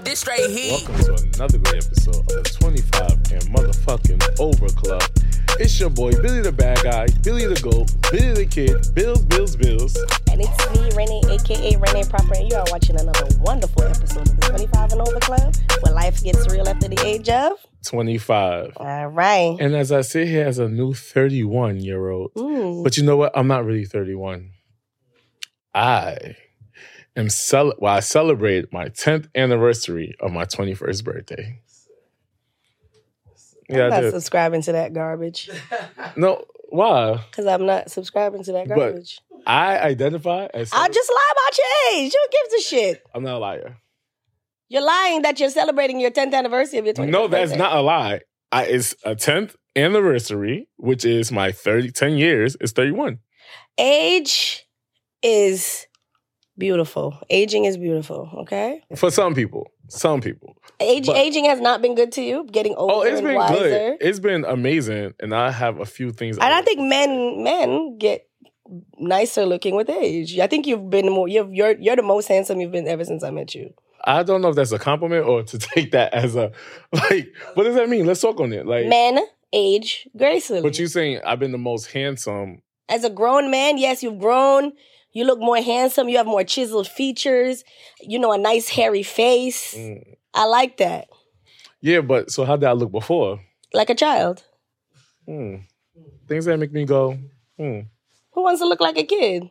up, this straight heat. Welcome to another great episode of the 25 and motherfucking Over Club. It's your boy, Billy the Bad Guy, Billy the Goat, Billy the Kid, Bills, Bills, Bills. And it's me, Renee, aka Renee Proper, and you are watching another wonderful episode of the 25 and Over Club, where life gets real after the age of. 25. All right. And as I sit here as a new 31 year old, Ooh. but you know what? I'm not really 31. I am cel- well, I celebrate my 10th anniversary of my 21st birthday. Yeah, I'm not subscribing to that garbage No, why? because I'm not subscribing to that But- garbage. I identify as I'll just lie about your age. Who gives a shit? I'm not a liar. You're lying that you're celebrating your 10th anniversary of your 21st No, that's birthday. not a lie. I, it's a 10th anniversary, which is my 30, 10 years, is 31. Age is beautiful. Aging is beautiful, okay? For some people. Some people. Age, But- aging has not been good to you. Getting oh, older Oh, it's been wiser. good. It's been amazing. And I have a few things. And I think men men get nicer looking with age. I think you've been more you're you're, you're the most handsome you've been ever since I met you. I don't know if that's a compliment or to take that as a, like, what does that mean? Let's talk on it. Like, Men age gracefully. but you saying I've been the most handsome. As a grown man, yes, you've grown. You look more handsome. You have more chiseled features. You know, a nice hairy face. Mm. I like that. Yeah, but so how did I look before? Like a child. Hmm. Things that make me go, hmm. Who wants to look like a kid?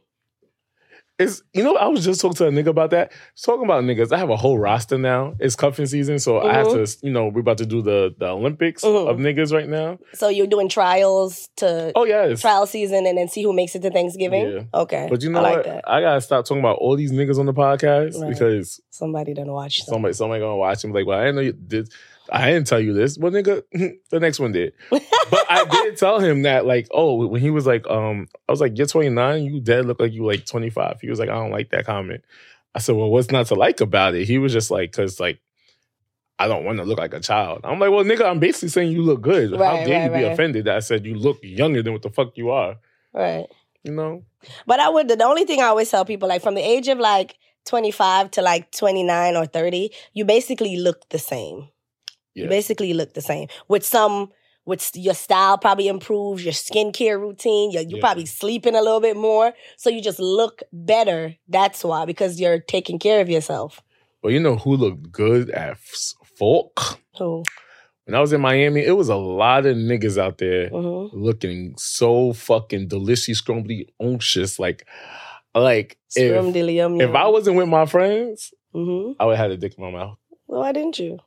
It's you know I was just talking to a nigga about that. Talking about niggas, I have a whole roster now. It's cuffing season, so I have to. You know, we're about to do the the Olympics Mhm. of niggas right now. So you're doing trials to Oh yes, trial season and then see who makes it to Thanksgiving? Yeah. Okay. but you know I like what? that. I gotta stop talking about all these niggas on the podcast Right. because Somebody done watch them. somebody somebody gonna watch be like, well, I didn't know you did. I didn't tell you this. Well, nigga, the next one did. But I did tell him that, like, oh, when he was like, um, I was like, you're 29, you dead look like you like 25. He was like, I don't like that comment. I said, well, what's not to like about it? He was just like, cause like, I don't want to look like a child. I'm like, well, nigga, I'm basically saying you look good. How dare right, you be right. offended that I said you look younger than what the fuck you are? Right. You know? But I would the only thing I always tell people, like from the age of like 25 to like 29 or 30, you basically look the same. You basically look the same. With some with your style probably improves, your skincare routine, you're, you're Yeah. probably sleeping a little bit more. So you just look better. That's why, because you're taking care of yourself. well you know who looked good at folk? Who? When I was in Miami, it was a lot of niggas out there hmm looking so fucking delicious, scrumbly, unctuous. Like, like if, if I wasn't with my friends, hmm I would have had a dick in my mouth. Well, why didn't you?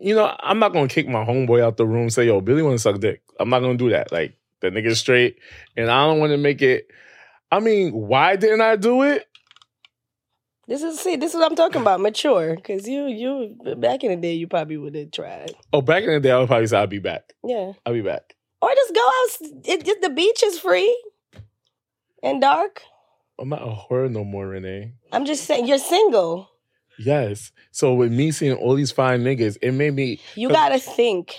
You know, I'm not gonna kick my homeboy out the room. Say, yo, Billy want to suck dick. I'm not gonna do that. Like the nigga's straight, and I don't want to make it. I mean, why didn't I do it? This is see, this is what I'm talking about. Mature, because you you back in the day, you probably would have tried. Oh, back in the day, I would probably say I'll be back. Yeah. I'll be back. Or just go out. It, it, the beach is free and dark. I'm not a whore no more, Renee. I'm just saying, you're single. Yes. So with me seeing all these fine niggas, it made me. You gotta think,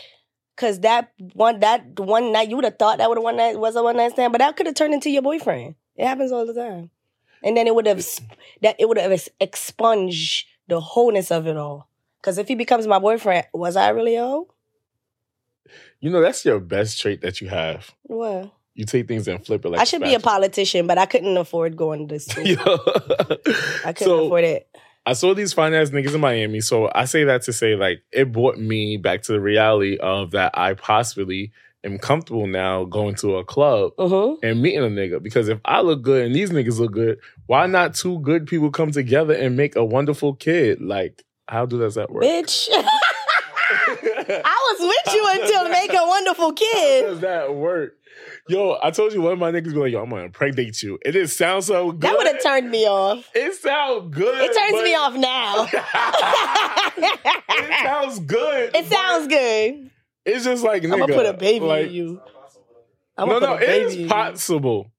cause that one that one night you would have thought that would have one night was a one night stand, but that could have turned into your boyfriend. It happens all the time, and then it would have that it would have expunged the wholeness of it all. Cause if he becomes my boyfriend, was I really old? You know, that's your best trait that you have. What? You take things and flip it like I should be a politician, but I couldn't afford going to school. I couldn't so afford it. I saw these fine ass niggas in Miami. So I say that to say, like, it brought me back to the reality of that I possibly am comfortable now going to a club Mm-hmm. and meeting a nigga. Because if I look good and these niggas look good, why not two good people come together and make a wonderful kid? Like, how does that work? Bitch. I was with you until make a wonderful kid. How does that work? Yo, I told you one of my niggas be like, yo, I'm gonna impregnate you. It just sounds so good. That would have turned me off. It sounds good. It turns but- me off now. it sounds good. it sounds good. It's just like nigga. I'm gonna put a baby like, in you. I'm No, no, baby is possible.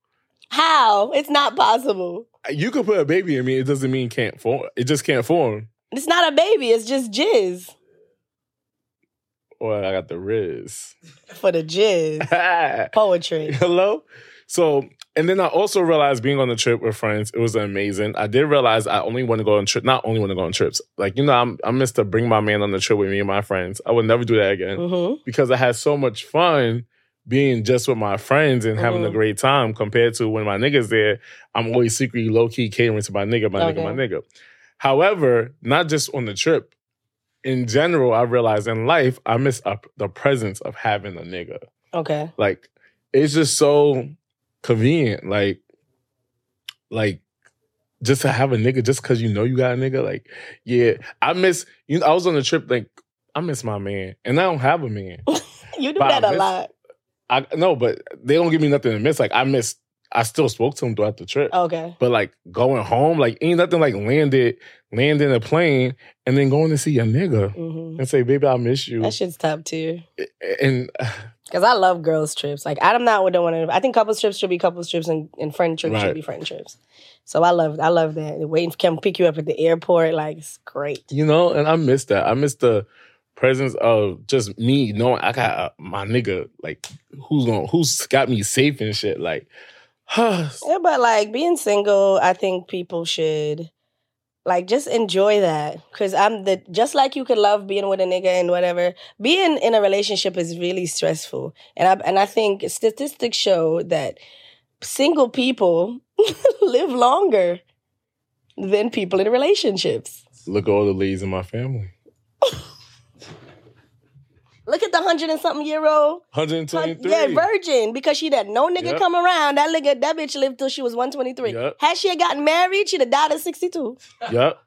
How? It's not possible. You could put a baby in me. It doesn't mean can't form. It just can't form. It's not a baby. It's just jizz Or I got the Riz. for the jizz. Poetry. Hello. So and then I also realized being on the trip with friends, it was amazing. I did realize I only want to go on trip, not only want to go on trips. Like you know, I'm I miss to bring my man on the trip with me and my friends. I would never do that again hmm because I had so much fun being just with my friends and having a Mhm. great time compared to when my niggas there. I'm always secretly low key catering to my nigga, my nigga, my nigga. However, not just on the trip. In general, I realized in life I miss up the presence of having a nigga. Okay. Like it's just so convenient. Like, like just to have a nigga just because you know you got a nigga. Like, yeah, I miss. You know, I was on the trip. Like, I miss my man, and I don't have a man. You do But that a lot. I no, but they don't give me nothing to miss. Like, I miss. I still spoke to him throughout the trip. Okay. But like going home, like ain't nothing like landed, landing a plane, and then going to see a nigga hmm and say, "Baby, I miss you." That shit's top tier. And Because I love girls' trips. Like I'm not with the one. I think couples trips should be couples trips, and, and friend trips Right. should be friend trips. So I love, I love that. Waiting for come pick you up at the airport, like it's great. You know, and I miss that. I miss the presence of just me knowing I got uh, my nigga, like who's going who's got me safe and shit. Like, Yeah, but like being single, I think people should like just enjoy that because I'm the just like you could love being with a nigga and whatever. Being in a relationship is really stressful, and I and I think statistics show that single people live longer than people in relationships. look at all the ladies in my family. Look at the hundred and something year old. 123. Yeah, virgin because she had no nigga Yep. come around. That nigga, that bitch lived till she was one twenty three. Yep. Had she had gotten married, she'd have died at sixty two. Yep.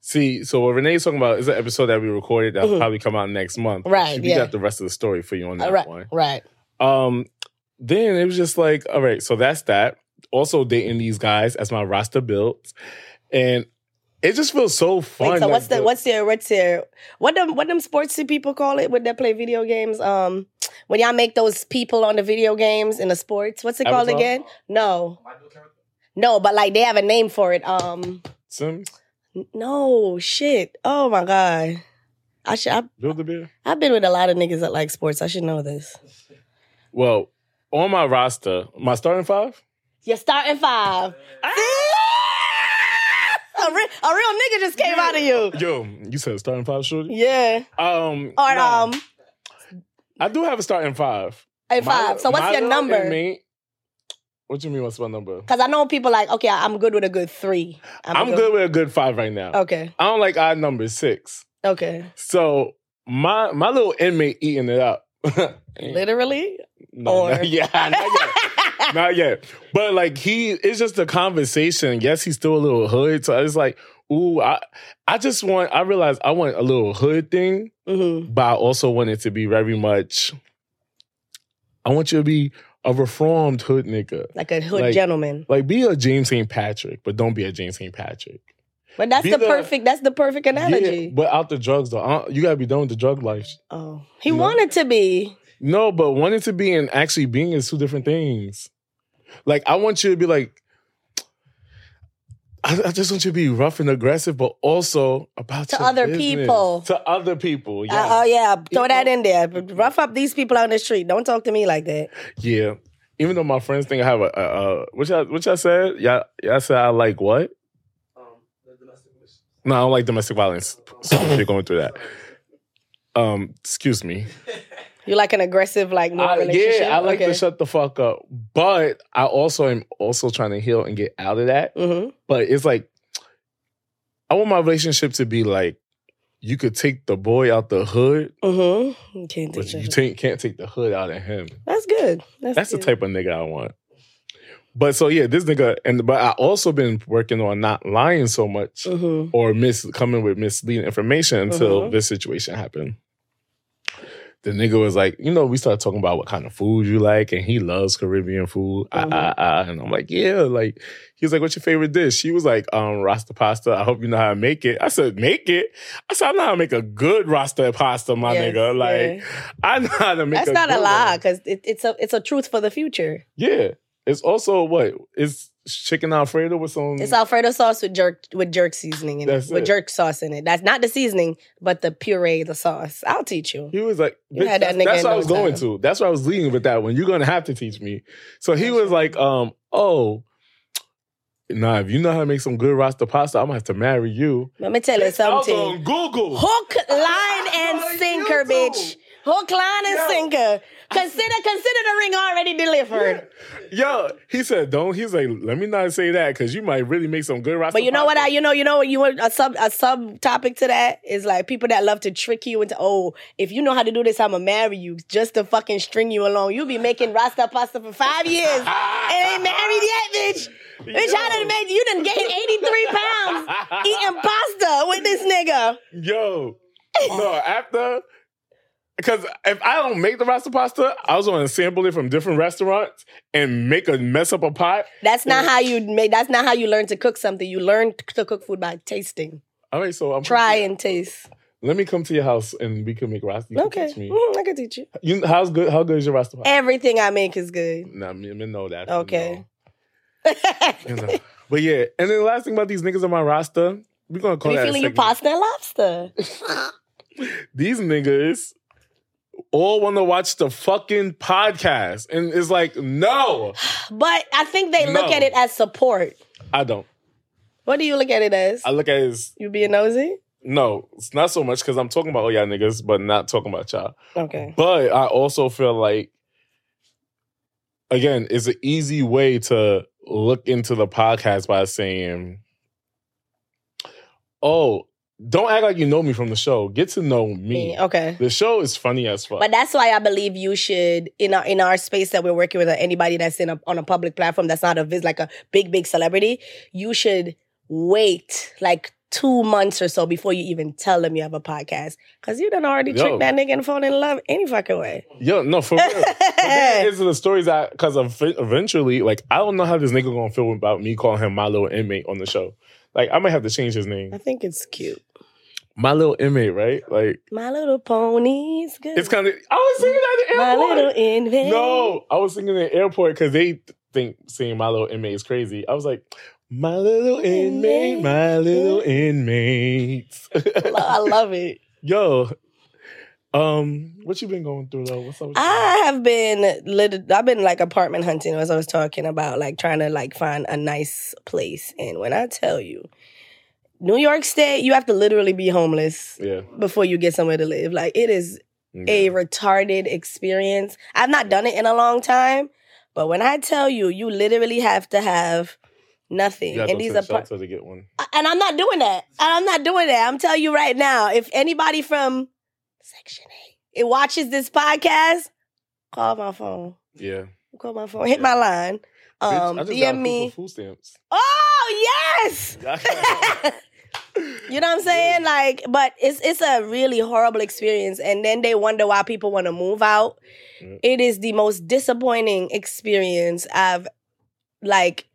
See, so what Renee's talking about is an episode that we recorded that'll Mhm. probably come out next month. Right, We yeah. got the rest of the story for you on that right, one. right. Um, then it was just like, all right, so that's that. Also dating these guys as my roster builds. And it just feels so fun. Wait, so like what's the what's their what's their what them what them sportsy people call it when they play video games? Um, when y'all make those people on the video games in the sports, what's it called again? No, no, but like they have a name for it. Um, Sims? no shit. Oh my god, I should. I, Build a beer? I've been with a lot of niggas that like sports. I should know this. Well, on my roster, my starting five, You're starting five. A, real, a real nigga just came out of you. Yo, you said starting five, shorty? Yeah. Um, Or nah, um, I do have a starting five. a five. So what's your little number? inmate- what do you mean? What's my number? Because I know people like, okay, I'm good with a good three. I'm, good with a good five right now. Okay. I don't like odd number six. Okay. So my my little inmate eating it up. Literally. no, or- not, yeah, not yet. Not yet. But like he, it's just a conversation. Yes, he's still a little hood. So it's like, ooh, I I just want. I realize I want a little hood thing, hmm but I also want it to be very much. I want you to be a reformed hood nigga. Like a hood Like- gentleman. Like be a James St. Patrick, but don't be a James St. Patrick. But that's the the- perfect. That's the perfect analogy. Yeah, but out the drugs though. Uh, You gotta be done with the drug life. oh, he You know? wanted to be. No, but wanting to be and actually being is two different things. Like I want you to be like, I, I just want you to be rough and aggressive, but also about To your other business. people. To other people, Uh, yeah, oh yeah, throw You that know? in there. Rough up these people out in the street. Don't talk to me like that. yeah. Even though my friends think I have a, a, a which I which I said, yeah, yeah, I said I like what? No, I don't like domestic violence. So you're going through that. Um, excuse me. You like an aggressive, like more I- relationship. yeah, I like okay. to shut the fuck up, but I also am also trying to heal and get out of that. hmm But it's like I want my relationship to be like you could take the boy out the hood, Mm-hmm. You can't but take you take, can't take the hood out of him. That's good. That's, That's the type of nigga I want. But so yeah, this nigga, and but I also been working on not lying so much Mhm. or mis coming with misleading information until Mhm. this situation happened. The nigga was like, you know, we started talking about what kind of food you like, and he loves Caribbean food. Ah, Mhm. ah, ah. And I'm like, yeah, like he was like, what's your favorite dish? She was like, um, Rasta pasta. I hope you know how to make it. I said, make it. I said, I know how to make a good Rasta pasta, my Yes, nigga. Like, yeah. I know how to make. That's not a lie because it, it's a it's a truth for the future. Yeah. It's also what? It's chicken alfredo with some. It's Alfredo sauce with jerk with jerk seasoning in That's it. With it. jerk sauce in it. That's not the seasoning, but the puree, the sauce. I'll teach you. He was like, You had that that's, nigga that's in what I no was going time. to. That's what I was leading with that one. You're gonna have to teach me. So he was like, um, oh, nah, if you know how to make some good rasta pasta, I'm gonna have to marry you. Let me tell you I was something. on Google. Hook, line, and sinker, YouTube. bitch. Hook, line, and Yo. sinker. Consider, consider the ring already delivered. Yo, he said, don't. He's like, let me not say that because you might really make some good rasta. But you know what? I, you know, you know, what you want a sub, a sub topic to that is like people that love to trick you into, oh, if you know how to do this, I'ma marry you just to fucking string you along. You be making rasta pasta for five years and ain't married yet, bitch. Bitch, I done made you done gained eighty three pounds eating pasta with this nigga. Yo, no, after. Because if I don't make the rasta pasta, I was going to sample it from different restaurants and make a mess up a pot. That's not how you make. That's not how you learn to cook something. You learn to cook food by tasting. All right, so I'm Try and taste. Let me come to your house and we can make rasta. You can Okay, teach me. Mhm, I can teach you. You, how's good? How good is your rasta pasta? Everything I make is good. Nah, me, me know that. Okay. No. You know. But yeah, and then the last thing about these niggas on my roster, we're gonna call we that. feeling you pasta and lobster. These niggas all want to watch the fucking podcast, and it's like, no, But I think they look No. at it as support. I don't. What do you look at it as? I look at it as you being nosy? no, it's not so much because I'm talking about all y'all niggas, but not talking about y'all. Okay. But I also feel like, again, it's an easy way to look into the podcast by saying, oh, don't act like you know me from the show. Get to know me. Okay. The show is funny as fuck. But that's why I believe you should in our in our space that we're working with uh, anybody that's in a, on a public platform that's not a vis like a big big celebrity. You should wait like two months or so before you even tell them you have a podcast because you done already Yo. tricked that nigga and fallen in love any fucking way. Yo, no, for real. It's the stories that, because eventually, like, I don't know how this nigga gonna feel about me calling him my little inmate on the show. Like, I might have to change his name. I think it's cute. My little inmate, right? Like, My little Ponies. good. it's kind of, I was singing at the my airport. little invent. No, I was singing in the airport because they think saying my little inmate is crazy. I was like, my little inmate, my little inmate. I love it. Yo, um, what you been going through though? What's up? With you? I have been lit- I've been like apartment hunting as I was talking about, like trying to like find a nice place. And when I tell you, New York State, you have to literally be homeless yeah, before you get somewhere to live. Like it is a retarded experience. I've not done it in a long time, but when I tell you, you literally have to have nothing. And these are shelter to get one. and I'm not doing that. And I'm not doing that. I'm telling you right now, if anybody from Section 8 it watches this podcast, call my phone. Yeah, Call my phone. Hit my line. Bitch, Um, I just got DM me. food stamps. Oh yes. you know what I'm saying? Like, but it's it's a really horrible experience. And then they wonder why people want to move out. Mm. It is the most disappointing experience I've like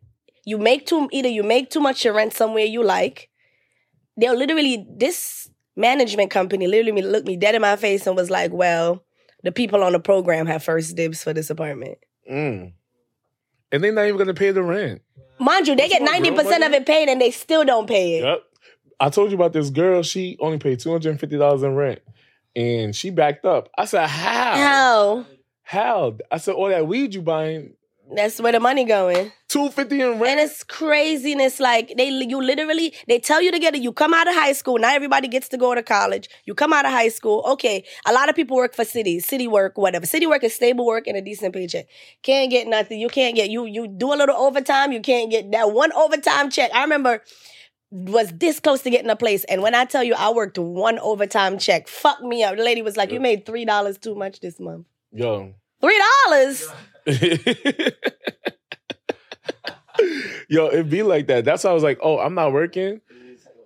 you make too either you make too much to rent somewhere you like. They'll literally this management company literally looked me dead in my face and was like, Well, the people on the program have first dibs for this apartment. Mm. And they're not even gonna pay the rent. Mind you, they get 90% of it paid and they still don't pay it. Yep. I told you about this girl. She only paid two hundred and fifty dollars in rent, and she backed up. I said, "How? How? How?" I said, "All that weed you buying, That's where the money going. two fifty in rent, And rent." it's craziness. Like they, you literally, they tell you to get it. You come out of high school. Not everybody gets to go to college. You come out of high school. Okay, a lot of people work for cities, city work, whatever. City work is stable work and a decent paycheck. Can't get nothing. You can't get you. You do a little overtime. You can't get that one overtime check. I remember was this close to getting a place, and when I tell you I worked one overtime check, fuck me up. The lady was like, "You made three dollars too much this month. Yo, Three dollars." yo, it be like that. That's why I was like, "Oh, I'm not working."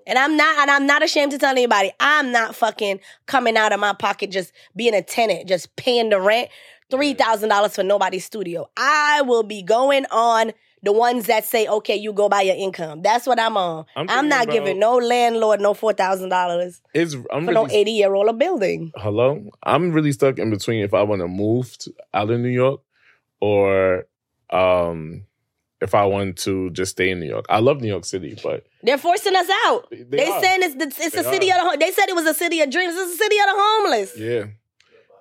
And I'm not, and I'm not ashamed to tell anybody, I'm not fucking coming out of my pocket just being a tenant, just paying the rent, three thousand dollars for nobody's studio. I will be going on the ones that say, okay, you go by your income. That's what I'm on. I'm I'm, not about- giving no landlord no four thousand dollars It's I'm for no eighty year old a building. hello. I'm really stuck in between if I want to move out of New York or um, if I want to just stay in New York. I love New York City, but They're forcing us out. they, They, saying it's the, it's They a city are. of the. They said it was a city of dreams. It's a city of the homeless. Yeah.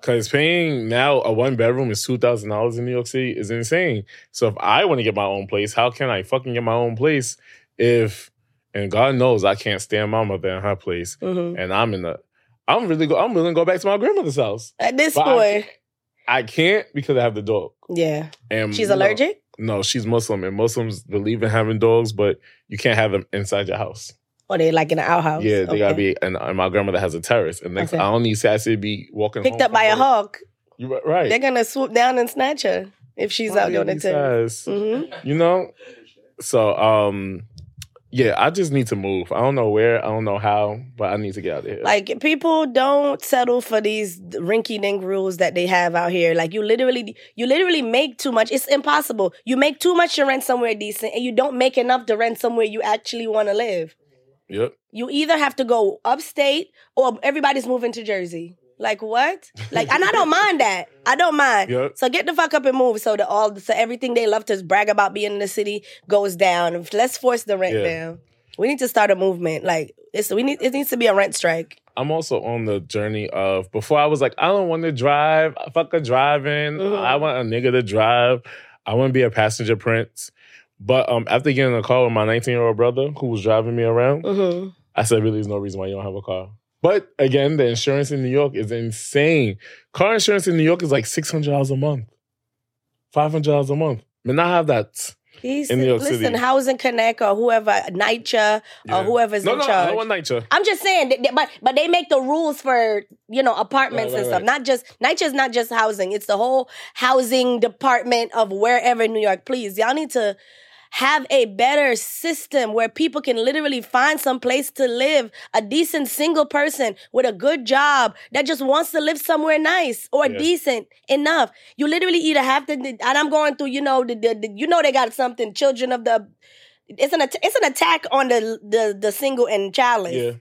Cause paying now a one bedroom is two thousand dollars in New York City is insane. So if I want to get my own place, how can I fucking get my own place if and God knows I can't stand my mother in her place Mhm. and I'm in the I'm really go I'm willing to go back to my grandmother's house. At this But point, I can't because I have the dog. yeah, And she's you know, allergic. no, she's Muslim and Muslims believe in having dogs, but you can't have them inside your house. Or they like in the outhouse. Yeah, they gotta be and, and my grandmother has a terrace. And next Okay. I don't need Sassy to be walking picked up by a hawk. You right-. They're gonna swoop down and snatch her if she's out doing Baby it too. size. hmm You know? So um yeah, I just need to move. I don't know where, I don't know how, but I need to get out of here. Like people don't settle for these rinky dink rules that they have out here. Like you literally, you literally make too much. It's impossible. You make too much to rent somewhere decent, and you don't make enough to rent somewhere you actually want to live. Yep. You either have to go upstate or everybody's moving to Jersey. Like what? Like, and I don't mind that. I don't mind. Yep. So get the fuck up and move. So that all, so everything they love to brag about being in the city goes down. Let's force the rent Yeah. down. We need to start a movement. Like it's we need. It needs to be a rent strike. I'm also on the journey of before I was like, I don't want to drive. Fuck a driving. Mhm. I want a nigga to drive. I want to be a passenger prince. But um, after getting a call with my 19 year old brother who was driving me around, hmm I said, really, there's no reason why you don't have a car. But again, the insurance in New York is insane. Car insurance in New York is like $600 a month, $500 a month. Man, I have that. He's, In New York listen, City. Housing Connect or whoever, NYCHA Yeah. or whoever's no, in no, charge. don't want NYCHA. I'm just saying, but but they make the rules for you know apartments Right, and right, stuff. right. Not just NYCHA's not just housing; it's the whole housing department of wherever in New York. Please, y'all need to have a better system where people can literally find some place to live. A decent single person with a good job that just wants to live somewhere nice or Yeah. decent enough. You literally either have to, and I'm going through, you know, the, the, the you know they got something. Children of the, it's an it's an attack on the the the single and childless. Yeah,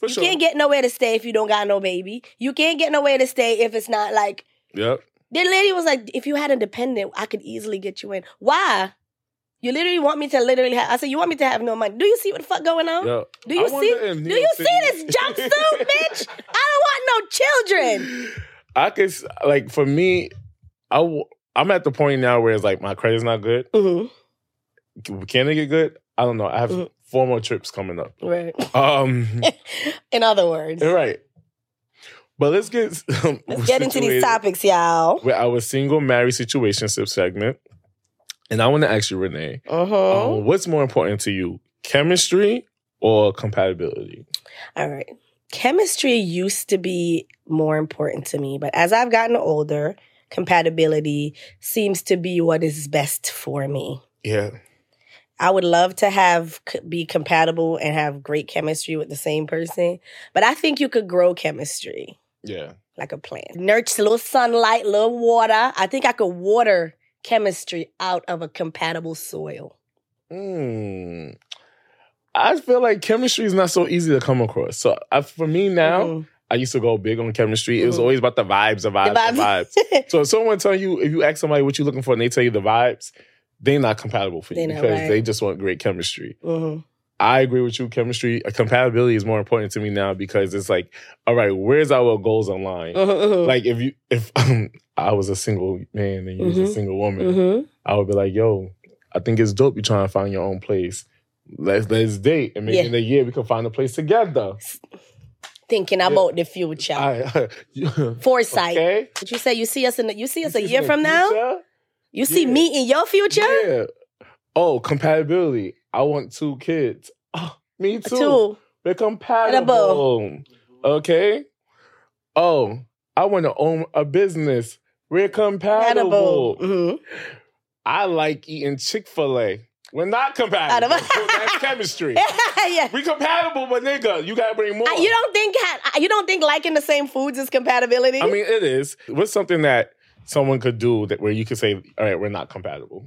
for sure. You sure. can't get nowhere to stay if you don't got no baby. You can't get nowhere to stay if it's not like yep. the lady was like, if you had a dependent, I could easily get you in. Why? You literally want me to literally have I said, you want me to have no money. Do you see what the fuck going on? Yep. Do you I see if New do you see this jumpsuit, bitch? I don't want no children. I could like for me, I w- I'm at the point now where it's like my credit's not good. hmm Can it get good? I don't know. I have Mhm. four more trips coming up. Right. Um, In other words. Right. But let's get Let's get into these topics, y'all. with our single married situation segment. And I want to ask you, Renee, Uh-huh. um, what's more important to you, chemistry or compatibility? All right. Chemistry used to be more important to me, but as I've gotten older, compatibility seems to be what is best for me. Yeah. I would love to have be compatible and have great chemistry with the same person, but I think you could grow chemistry Yeah. like a plant. Nurture a little sunlight, little water. I think I could water chemistry out of a compatible soil. Mm. I feel like chemistry is not so easy to come across. So I, for me now, Mhm. I used to go big on chemistry. It was Mhm. always about the vibes, the vibes, the vibes. vibes. So if someone tell you, if you ask somebody what you're looking for and they tell you the vibes, they're not compatible for you They not because right. they just want great chemistry. Mhm. I agree with you. Chemistry, uh, compatibility is more important to me now because it's like, all right, where's our goals online? Mhm, mhm. Like if you, if um, I was a single man and you was a Mhm. single woman, Mhm. I would be like, yo, I think it's dope. You trying to find your own place. Let's let's date and maybe Yeah. in a year we can find a place together. Thinking about the future. I, Foresight. okay. But you say you see us in the, you see us You a year from now? You see Yeah. me in your future? Yeah. Oh, compatibility. I want two kids. Oh, me too. Too. We're compatible. Okay. Oh, I want to own a business. We're compatible. Mhm. I like eating Chick Fil A. We're not compatible. Compatible. That's chemistry. yeah. We compatible, but nigga, you gotta bring more. You don't think you don't think liking the same foods is compatibility? I mean, it is. What's something that someone could do that where you could say, "All right, we're not compatible."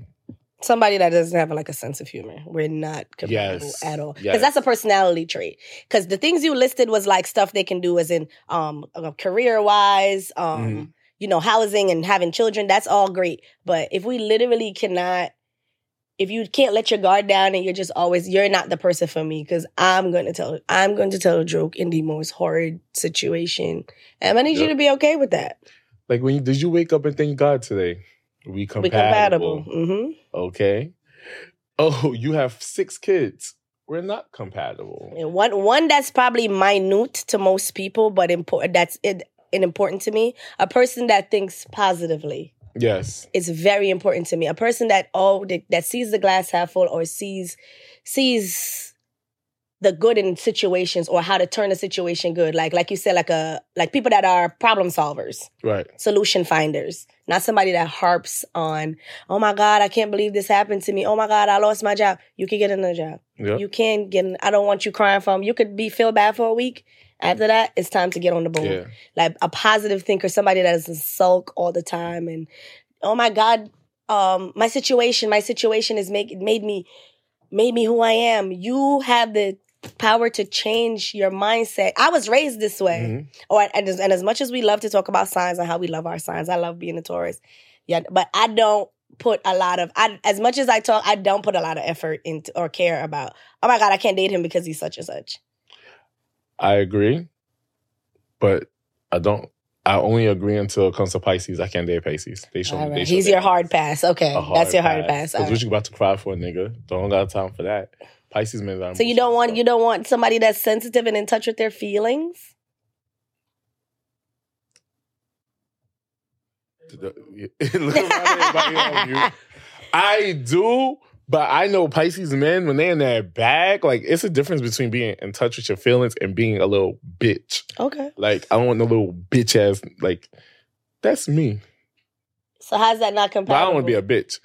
Somebody that doesn't have like a sense of humor. We're not compatible Yes. at all. Because Yes. that's a personality trait. Because the things you listed was like stuff they can do as in um career wise, um, Mhm. you know, housing and having children, that's all great. But if we literally cannot, if you can't let your guard down and you're just always, you're not the person for me because I'm going to tell, I'm going to tell a joke in the most horrid situation. And I need you to be okay with that. Like when you, did you wake up and thank God today? We compatible. We compatible. hmm Okay. Oh, you have six kids. We're not compatible. And one one that's probably minute to most people, but important. That's it. And important to me. A person that thinks positively Yes. is very important to me. A person that oh that, that sees the glass half full or sees sees the good in situations or how to turn a situation good. Like like you said, like a like people that are problem solvers Right. solution finders, not somebody that harps on, oh my God, I can't believe this happened to me. Oh my God, I lost my job. You can get another job. Yep. You can get, I don't want you crying from, you could be feel bad for a week. After that, it's time to get on the board. yeah. Like a positive thinker, somebody that doesn't sulk all the time and, oh my God, um, my situation, my situation is make, made me, made me who I am. You have the power to change your mindset. I was raised this way Mhm. or and as, and as much as we love to talk about signs and how we love our signs, I love being a Taurus. Yeah, but I don't put a lot of I as much as I talk, I don't put a lot of effort into or care about. Oh my god, I can't date him because he's such and such. I agree, but I don't. I only agree until it comes to Pisces. I can't date Pisces. They show All. They show He's your hard pass. Okay, A that's your hard pass. Because All what right. you about to cry for, a nigga? Don't got time for that. Pisces men. are So you don't want you don't want somebody that's sensitive and in touch with their feelings. stuff. Look around everybody on mute. I do, but I know Pisces men when they're in that bag, like it's a difference between being in touch with your feelings and being a little bitch. Okay. Like I don't want no little bitch ass. Like that's me. So how's that not But? I don't want to be a bitch.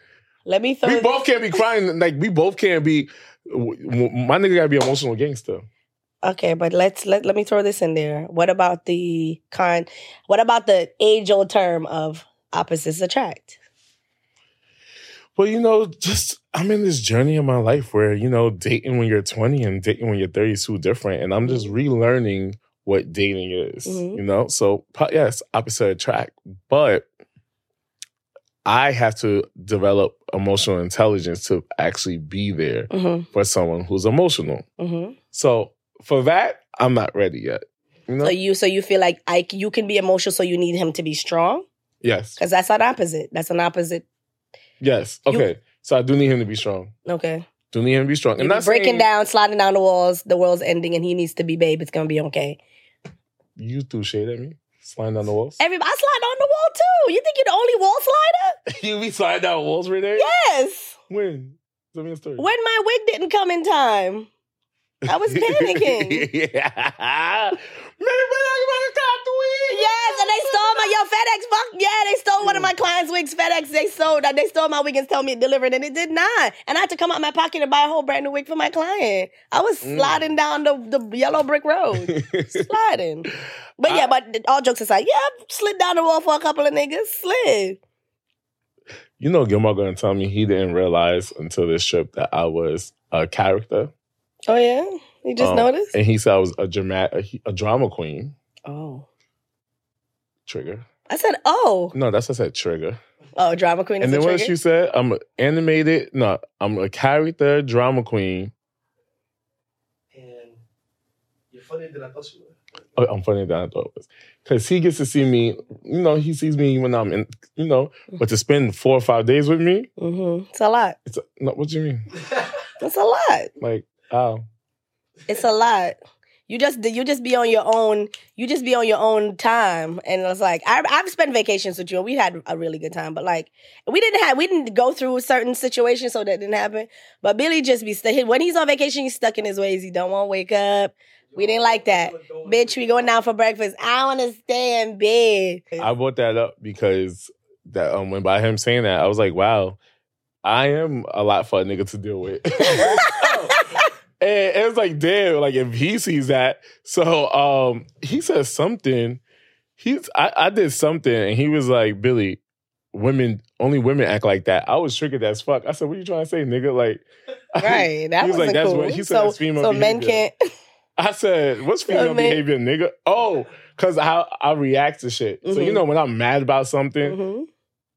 Let me throw. We this- both can't be crying. Like we both can't be. My nigga gotta be emotional gangster. Okay, but let's let let me throw this in there. What about the con? What about the age old term of opposites attract? Well, you know, just I'm in this journey in my life where you know dating when you're 20 and dating when you're 30 is too different, and I'm just relearning what dating is. Mhm. You know, so yes, opposite attract, but I have to develop emotional intelligence to actually be there Mm-hmm. for someone who's emotional. Mm-hmm. So for that, I'm not ready yet. You know? So you so you feel like I you can be emotional, so you need him to be strong yes, because that's an opposite. That's an opposite. yes. You- Okay, so I do need him to be strong. Okay, Do need him to be strong. And not breaking saying down, sliding down the walls. The world's ending, and he needs to be babe. It's gonna be okay. you threw shade at me, sliding down the walls. Everybody, I slide on the wall too. You think you're the only wall slider? you be sliding down walls right there? Yes. When? Tell me a story. When my wig didn't come in time, I was panicking. yeah. Man, you better stop the wig. Yes, and they stole my yo FedEx. Fuck yeah, they stole one of my clients' wigs. FedEx, they stole that. They stole my wig and told me it delivered, and it did not. And I had to come out of my pocket and buy a whole brand new wig for my client. I was Mm. sliding down the, the yellow brick road, sliding. But yeah, I- but all jokes aside, yeah, I slid down the wall for a couple of niggas. Slid. you know, Gilmore gonna tell me he didn't realize until this trip that I was a character, Oh yeah, you just Um, noticed. and he said I was a drama, a, a drama queen. Oh, Trigger. I said oh, No, that's what I said. Trigger. oh, drama queen. And is then a what trigger? she said, I'm an animated. No, I'm a character drama queen. And you're funnier than I thought you were. Oh, I'm funnier than I thought it was. Because he gets to see me, you know, he sees me when I'm in, you know, but to spend four or five days with me, Mm-hmm. It's a lot. it's a, no, what do you mean? It's a lot. Like, oh, It's a lot. You just you just be on your own. You just be on your own time, and it's like I, I've spent vacations with you, and we had a really good time. But like we didn't have we didn't go through certain situations, so that didn't happen. But Billy just be st- when he's on vacation, he's stuck in his ways. He don't want to wake up. We didn't like that, bitch. We going out for breakfast. I want to stay in bed. I brought that up because that um, when by him saying that, I was like, wow, I am a lot for a nigga to deal with. and it was like, damn, like if he sees that. So um he said something. He's I, I did something and he was like, Billy, women only women act like that. I was triggered as fuck. I said, What are you trying to say, nigga? Like Right, that was was like, that's cool. what- he said so that's female so men can't. I said, what's female man- behavior, nigga? Oh, Cause how I react to shit. So you Mhm. know when I'm mad about something, hmm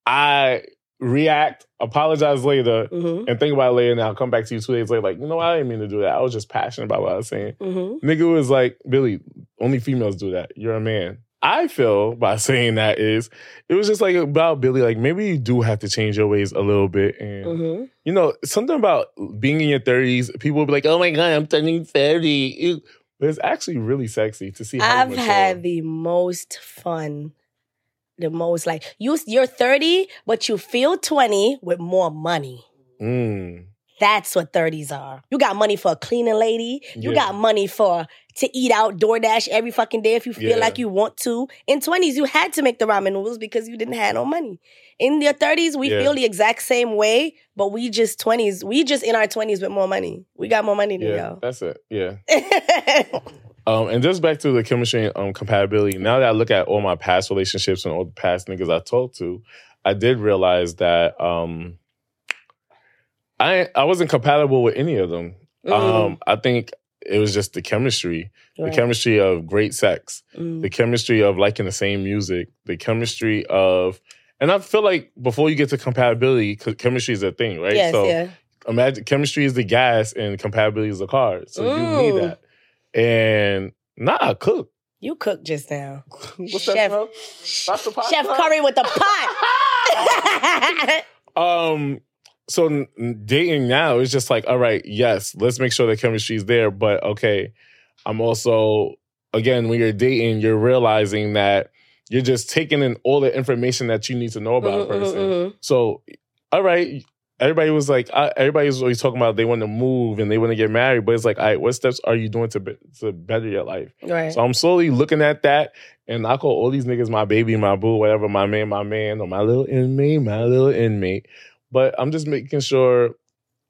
I react, apologize later, hmm and think about it later, and I'll come back to you two days later, like, you know? I didn't mean to do that. I was just passionate about what I was saying. hmm Nigga was like, Billy, only females do that. You're a man. I feel by saying that is it was just like about Billy, like maybe you do have to change your ways a little bit. And hmm you know, something about being in your 30s, people will be like, oh my God, I'm turning 30. Ew. But it's actually really sexy to see how I've had the most fun. The most like you you're 30, but you feel 20 with more money. Mm. That's what 30s are. You got money for a cleaning lady. You Yeah. got money for to eat out DoorDash every fucking day if you feel Yeah. like you want to. In 20s, you had to make the ramen noodles because you didn't have no money. In your 30s, we Yeah. feel the exact same way, but we just 20s. We just in our 20s with more money. We got more money than Yeah, y'all. that's it. Yeah. Um, and just back to the chemistry and um, compatibility. Now that I look at all my past relationships and all the past niggas I talked to, I did realize that um, I I wasn't compatible with any of them. Um, I think it was just the chemistry, Right. the chemistry of great sex, Mm. the chemistry of liking the same music, the chemistry of, and I feel like before you get to compatibility, chemistry is a thing, right? Yes, so yeah. imagine chemistry is the gas and compatibility is the car. So you Mm. need that. And nah, I cook. You cooked just now. What's Chef- that smell? That's the pot Chef? Curry with the pot. Um, so dating now is just like, all right, yes, let's make sure the chemistry is there. But okay, I'm also again when you're dating, you're realizing that you're just taking in all the information that you need to know about a Mhm, mhm, person. mhm. So, all right, everybody was like, I, everybody was always talking about they want to move and they want to get married, but it's like, all right, what steps are you doing to be, to better your life? Right. So I'm slowly looking at that, and I call all these niggas my baby, my boo, whatever, my man, my man, or my little inmate, my little inmate. But I'm just making sure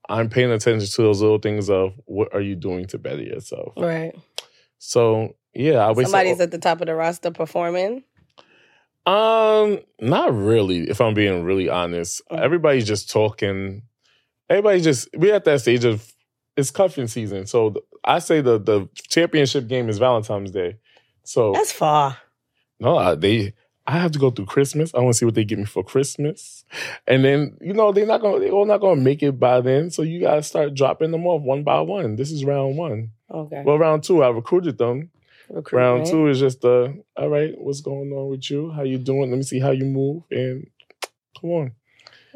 I'm paying attention to those little things of what are you doing to better yourself. right. So yeah, I Somebody's at the top of the roster performing. Um, not really. If I'm being really honest, Mm. everybody's just talking. Everybody just we're at that stage of it's cuffing season. So I say the the championship game is Valentine's Day. So That's far. no, I, they I have to go through Christmas. I want to see what they give me for Christmas, and then you know they're not gonna they're all not gonna make it by then. So you gotta start dropping them off one by one. This is round one. Okay. Well, round two I recruited them. Recruit, Round right? two is just the all right. What's going on with you? How you doing? Let me see how you move. And come on.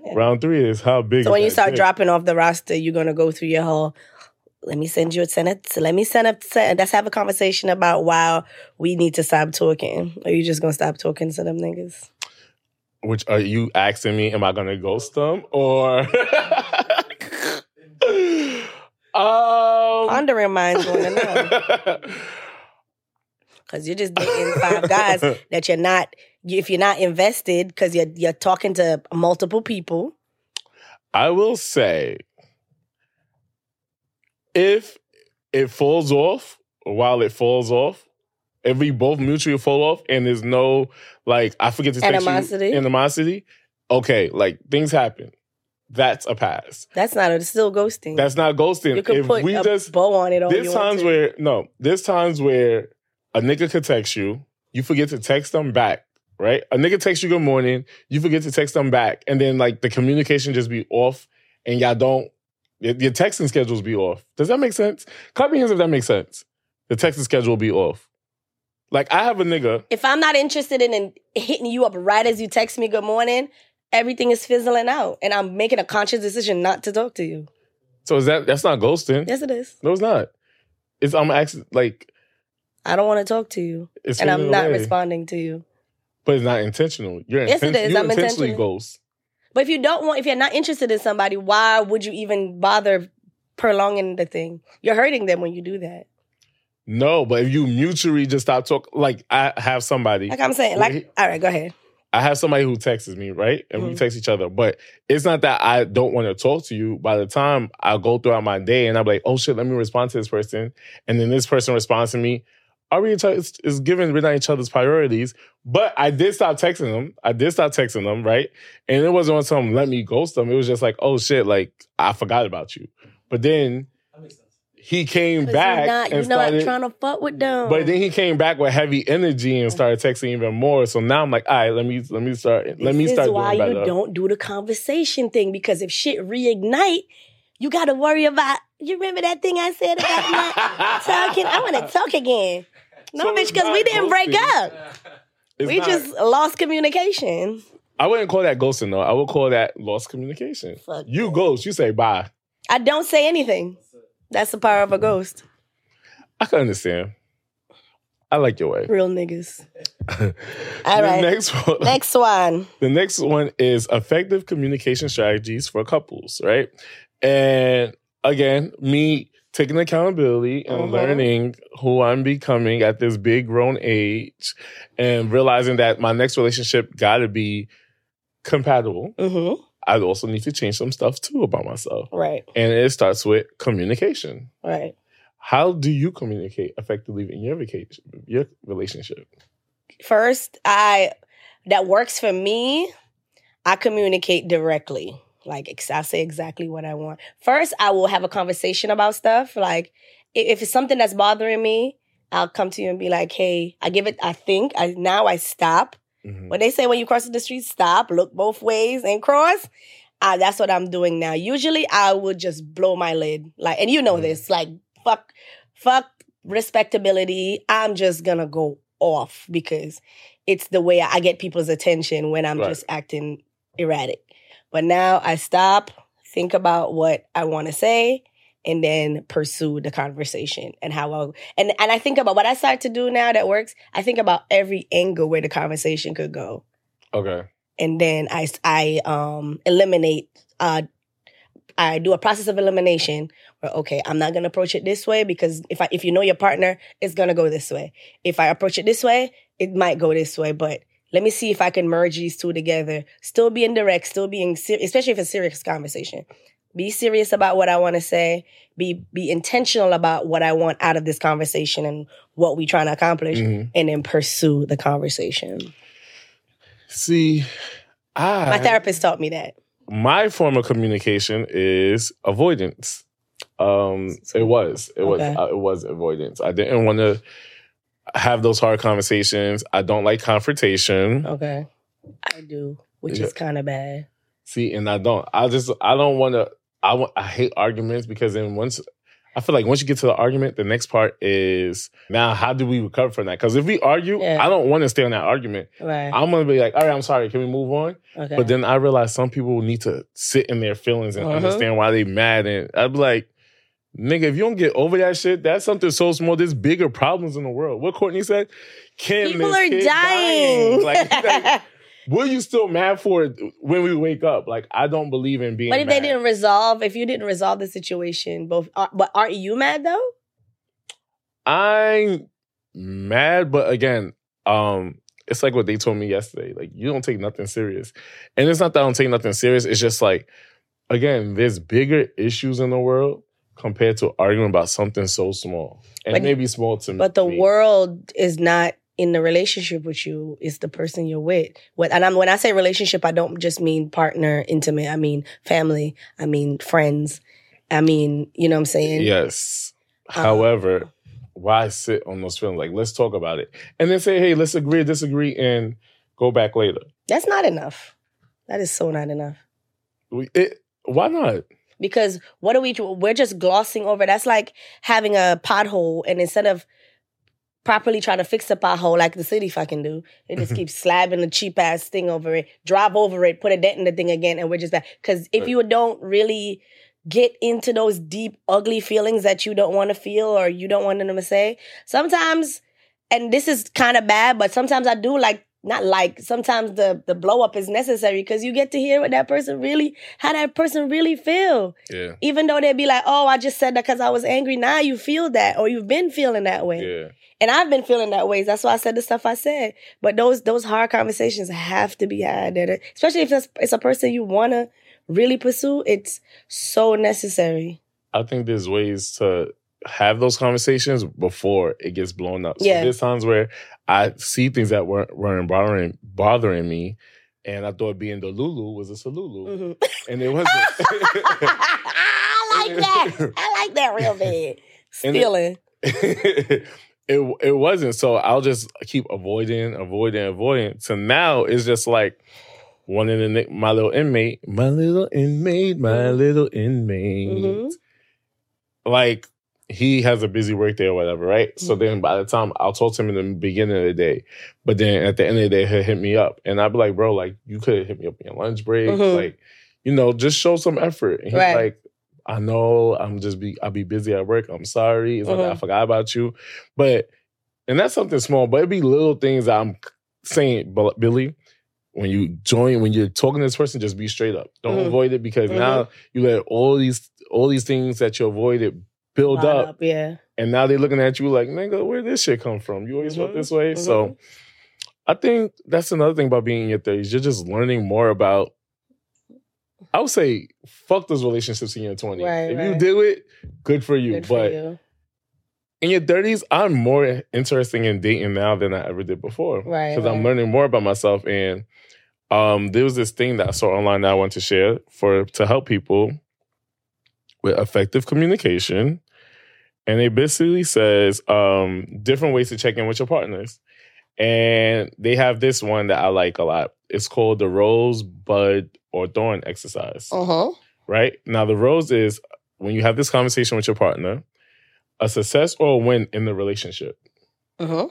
Yeah. Round three is how big. So when you start dropping off the roster, you're gonna go through your whole. Let me send you a. So let me send up. Send, let's have a conversation about why we need to stop talking. Are you just gonna stop talking to them niggas? which are you asking me? Am I gonna ghost them or? um. Pondering minds want to know because you're just dating five guys that you're not. If you're not invested, because you're you're talking to multiple people. I will say, if it falls off while it falls off, if we both mutually fall off and there's no like I forget to text you- Animosity? animosity, okay, like things happen. That's a pass. That's not. It's still ghosting. That's not ghosting. you can if put we a just bow on it. all there's times where no, there's times where a nigga could text you, you forget to text them back, right? A nigga texts you good morning, you forget to text them back, and then like the communication just be off, and y'all don't your, your texting schedules be off. Does that make sense? Clap your hands if that makes sense. The texting schedule will be off. Like I have a nigga. if I'm not interested in, in hitting you up right as you text me good morning, everything is fizzling out, and I'm making a conscious decision not to talk to you. So is that that's not ghosting? Yes, it is. No, it's not. It's I'm actually like I don't want to talk to you, it's and I'm not away. responding to you. But it's not intentional. You're Yes, it inten- is. You I'm intentionally intentional. ghost. But if you don't want, if you're not interested in somebody, why would you even bother prolonging the thing? You're hurting them when you do that. No, but if you mutually just stop talking, like I have somebody, Like I'm saying, like, all right, go ahead. I have somebody who texts me, right? And we Mhm. text each other. But it's not that I don't want to talk to you. By the time I go throughout my day and I'm like, oh shit, let me respond to this person. And then this person responds to me. Are we is, is giving we're not each other's priorities? But I did stop texting them. I did stop texting them, right? And it wasn't on some let me ghost them. It was just like, oh shit, like I forgot about you. But then That makes sense. he came back you're not, and you're not started. trying to fuck with them. but then he came back with heavy energy and started texting even more. So now I'm like, all right, let me let me start let me this is why doing you better. don't do the conversation thing because if shit reignite, you got to worry about. You remember that thing I said about not talking? I want to talk again. No, So bitch, because we didn't break up. It's we not- just lost communication. I wouldn't call that ghosting though. I would call that lost communication. Fuck You ghost, you say bye. I don't say anything. That's the power of a ghost. I can understand. I like your way. Real niggas. All right. next one. Next one. The next one is effective communication strategies for couples, right? And again, me taking accountability and Mhm. learning who I'm becoming at this big grown age and realizing that my next relationship got to be compatible. Mm-hmm. I also need to change some stuff too about myself. Right. And it starts with communication. Right. How do you communicate effectively in your vacation, your relationship? First, I that works for me. I communicate directly. Like ex- I say exactly what I want. First, I will have a conversation about stuff. Like if it's something that's bothering me, I'll come to you and be like, "Hey, I give it. I think. I now I stop. Mhm. When they say when you cross the street, stop, look both ways, and cross. Uh, that's what I'm doing now. Usually, I would just blow my lid, like, and you know Mhm. this, like, fuck, fuck respectability. I'm just gonna go off because it's the way I get people's attention when I'm Right. just acting erratic. But now I stop, think about what I want to say, and then pursue the conversation and how I and and I think about what I start to do now that works. I think about every angle where the conversation could go, Okay. and then I I um eliminate. Uh, I do a process of elimination where okay, I'm not gonna approach it this way because if I if you know your partner, it's gonna go this way. If I approach it this way, it might go this way, but. Let me see if I can merge these two together. Still being direct, still being serious, especially if it's a serious conversation. Be serious about what I want to say. Be be intentional about what I want out of this conversation and what we trying to accomplish, Mhm. and then pursue the conversation. See, I My therapist taught me that. my form of communication is avoidance. Um, it was, it was, Okay. uh, it was avoidance. I didn't want to have those hard conversations. I don't like confrontation. Okay, I do, which Yeah. is kind of bad. See, and I don't. I just, I don't want to. I want. I hate arguments because then once. I feel like once you get to the argument, the next part is now how do we recover from that? Because if we argue, Yeah. I don't want to stay on that argument. Right. I'm gonna be like, all right, I'm sorry, can we move on? okay. But then I realize some people need to sit in their feelings and Uh-huh. understand why they mad. And I'd be like, nigga, if you don't get over that shit, that's something so small. There's bigger problems in the world. What Courtney said, Kim people are kid dying. Like, like, what are you still mad for it when we wake up? Like, I don't believe in being but if they didn't resolve, if you didn't resolve the situation, both, are, but aren't you mad though? I'm mad, but again, um, it's like what they told me yesterday. Like, you don't take nothing serious. And it's not that I don't take nothing serious. It's just like, again, there's bigger issues in the world compared to arguing about something so small. And But- maybe small to me. But the me. world is not in the relationship with you. It's the person you're with. What and I'm, when I say relationship, I don't just mean partner, intimate. I mean family. I mean friends. I mean, you know what I'm saying? Yes. Uh, However, why sit on those feelings? Like, let's talk about it. And then say, hey, let's agree, disagree, and go back later. That's not enough. That is so not enough. It, why not? Because what are we? We're just glossing over. That's like having a pothole, and instead of properly trying to fix the pothole like the city fucking do, they just mm-hmm. keep slabbing the cheap ass thing over it, drive over it, put a dent in the thing again, and we're just back. Because if you don't really get into those deep, ugly feelings that you don't want to feel or you don't want them to say, sometimes, and this is kind of bad, but sometimes I do like. Not like sometimes the the blow up is necessary because you get to hear what that person really how that person really feel Yeah. even though they'd be like, "Oh, I just said that because I was angry." Now you feel that, or you've been feeling that way, Yeah. and I've been feeling that way. That's why I said the stuff I said. But those those hard conversations have to be had, especially if it's, it's a person you want to really pursue. It's so necessary. I think there's ways to have those conversations before it gets blown up. So Yeah. there's times where I see things that weren't weren't bothering bothering me, and I thought being the Lulu was a Salulu, Mhm. and it wasn't. I like that. I like that real bad. And it- Stealing. it it wasn't. So I'll just keep avoiding, avoiding, avoiding. So now it's just like one in the nick- my little inmate, my little inmate, my Mhm. little inmate. Mhm. Like he has a busy work day or whatever, right? So Mhm. then by the time I'll talk to him in the beginning of the day, but then at the end of the day he'll hit me up, and I'll be like, bro, like you could have hit me up in your lunch break, Mhm. like you know, just show some effort. And he's Right. like. I know I'm just be I'll be busy at work. I'm sorry. It's not that I Mhm. forgot about you. But and that's something small, but it'd be little things that I'm saying, Billy, when you join, when you're talking to this person, just be straight up. Don't Mhm. avoid it because now you let all these all these things that you avoided build Lot up, Yeah. and now they're looking at you like, nigga, where this shit come from? You always felt Mhm. this way. So I think that's another thing about being in your 30s. You're just learning more about I would say fuck those relationships in your 20s. Right, if you do it, good for you. Good for but you. in your 30s, I'm more interested in dating now than I ever did before. Right, Because I'm learning more about myself. And um, there was this thing that I saw online that I want to share for to help people with effective communication. And it basically says um, different ways to check in with your partners. And they have this one that I like a lot. It's called the rose, bud, or thorn exercise Uh huh. right? Now, the rose is when you have this conversation with your partner, a success or a win in the relationship. Uh huh.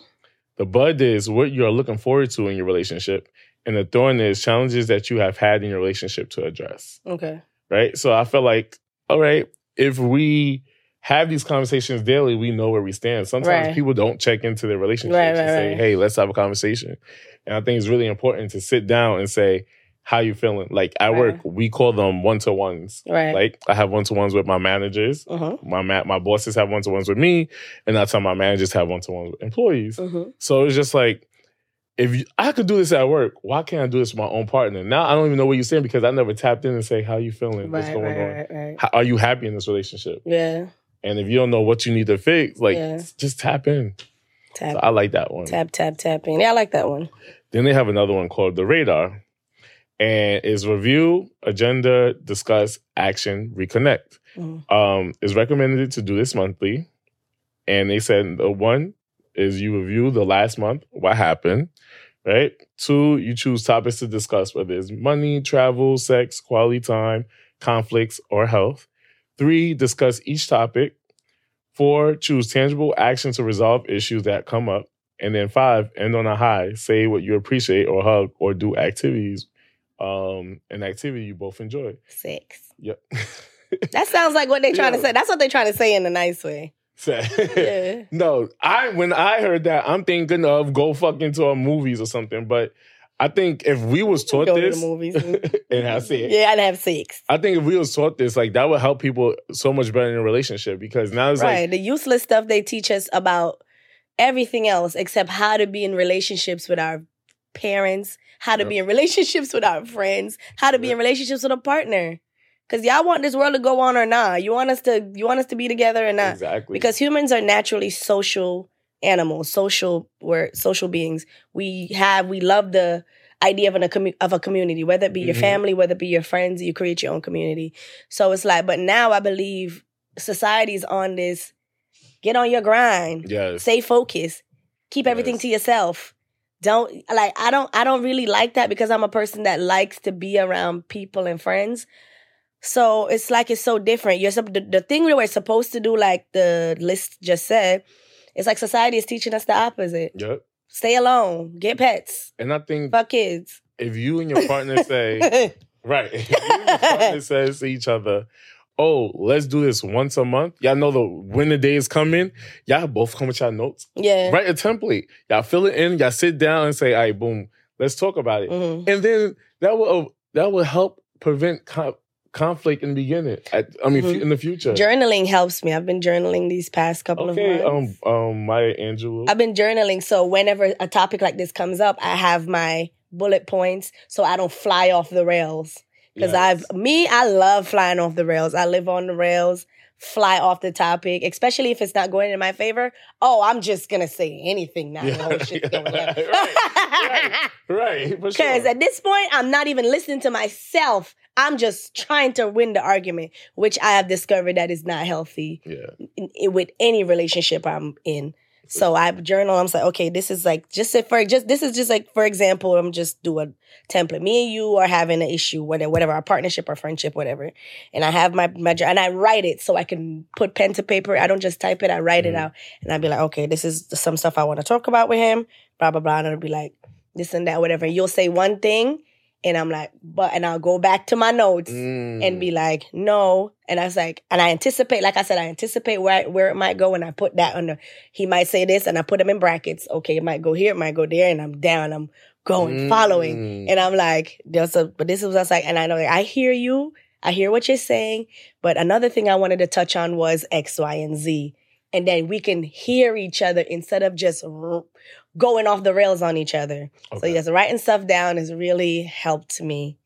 The bud is what you're looking forward to in your relationship. And the thorn is challenges that you have had in your relationship to address, Okay. right? So I feel like, all right, if we have these conversations daily, we know where we stand. Sometimes Right. people don't check into their relationships Right, and say, right. hey, let's have a conversation. And I think it's really important to sit down and say, how you feeling? Like at Right. work, we call them one-to-ones. Right. Like I have one to ones with my managers. uh huh. My ma- my bosses have one to ones with me, and that's how my managers have one to ones with employees. Uh huh. So it's just like, if you, I could do this at work, why can't I do this with my own partner? Now I don't even know what you're saying because I never tapped in and say, "How you feeling? What's going Right. on? Right. Right. How, are you happy in this relationship?" Yeah. And if you don't know what you need to fix, like Yeah. just tap in. Tap. So I like that one. Tap. Tap. Tapping. Yeah, I like that one. Then they have another one called the radar. And is review, agenda, discuss, action, reconnect. Mhm. Um, is recommended to do this monthly. And they said the one is you review the last month, what happened, right? Two, you choose topics to discuss, whether it's money, travel, sex, quality time, conflicts, or health. Three, discuss each topic. Four, choose tangible action to resolve issues that come up. And then five, end on a high. Say what you appreciate or hug or do activities, um, an activity you both enjoy. Six. Yep. That sounds like what they're trying Yeah. to say. That's what they're trying to say in a nice way. Yeah. no, I when I heard that, I'm thinking of go fuck into our movies or something. But I think if we was taught Go to this, the movies. and I see it, Yeah, I'd have sex. I think if we was taught this, like that would help people so much better in a relationship because now it's right. like the useless stuff they teach us about everything else except how to be in relationships with our parents, how to Yep. be in relationships with our friends, how to be in relationships with a partner. Cause y'all want this world to go on or not. You want us to you want us to be together or not. exactly Because humans are naturally social animals, social we're social beings. We have we love the idea of an, a commu- of a community, whether it be your Mhm. family, whether it be your friends, you create your own community. So it's like, but now I believe society's on this. Get on your grind. yes, Stay focused. Keep everything Yes. to yourself. Don't like I don't I don't really like that because I'm a person that likes to be around people and friends. So it's like it's so different. You're the, the thing we were supposed to do, like the list just said, it's like society is teaching us the opposite. yep. Stay alone, get pets, And I think fuck kids. if you and your partner say right, if you and your partner says to each other. Oh, let's do this once a month. Y'all know the when the day is coming. Y'all both come with y'all notes. yeah. Write a template. Y'all fill it in. Y'all sit down and say, "All right, boom, let's talk about it." Mhm. And then that will that will help prevent conflict in the beginning. At, I mean, Mhm. in the future. Journaling helps me. I've been journaling these past couple okay, of months. um, um, Maya Angelou. I've been journaling, so whenever a topic like this comes up, I have my bullet points so I don't fly off the rails. Because Yes. I've me, I love flying off the rails. I live on the rails. fly off the topic, especially if it's not going in my favor. Oh, I'm just gonna say anything now. Yeah, shit's going left. right, right, Because sure. at this point, I'm not even listening to myself. I'm just trying to win the argument, which I have discovered that is not healthy yeah, in, in- with any relationship I'm in. So I journal. I'm like, okay, this is like just if for just this is just like for example, I'm just do a template. Me and you are having an issue, whatever, whatever, our partnership or friendship, whatever. And I have my my and I write it so I can put pen to paper. I don't just type it. I write it Mhm. out, and I'd be like, okay, this is some stuff I want to talk about with him. Blah blah blah. And I'll be like this and that, whatever. You'll say one thing, and I'm like, but, and I'll go back to my notes Mm. and be like, no. And I was like, and I anticipate, like I said, I anticipate where where it might go, and I put that under. He might say this, and I put him in brackets. Okay, it might go here, it might go there, and I'm down. I'm going, following, Mm. and I'm like, there's a. But this is what I was like, and I know like, I hear you, I hear what you're saying. But another thing I wanted to touch on was X, Y, and Z, and then we can hear each other instead of just going off the rails on each other. So yes, writing stuff down has really helped me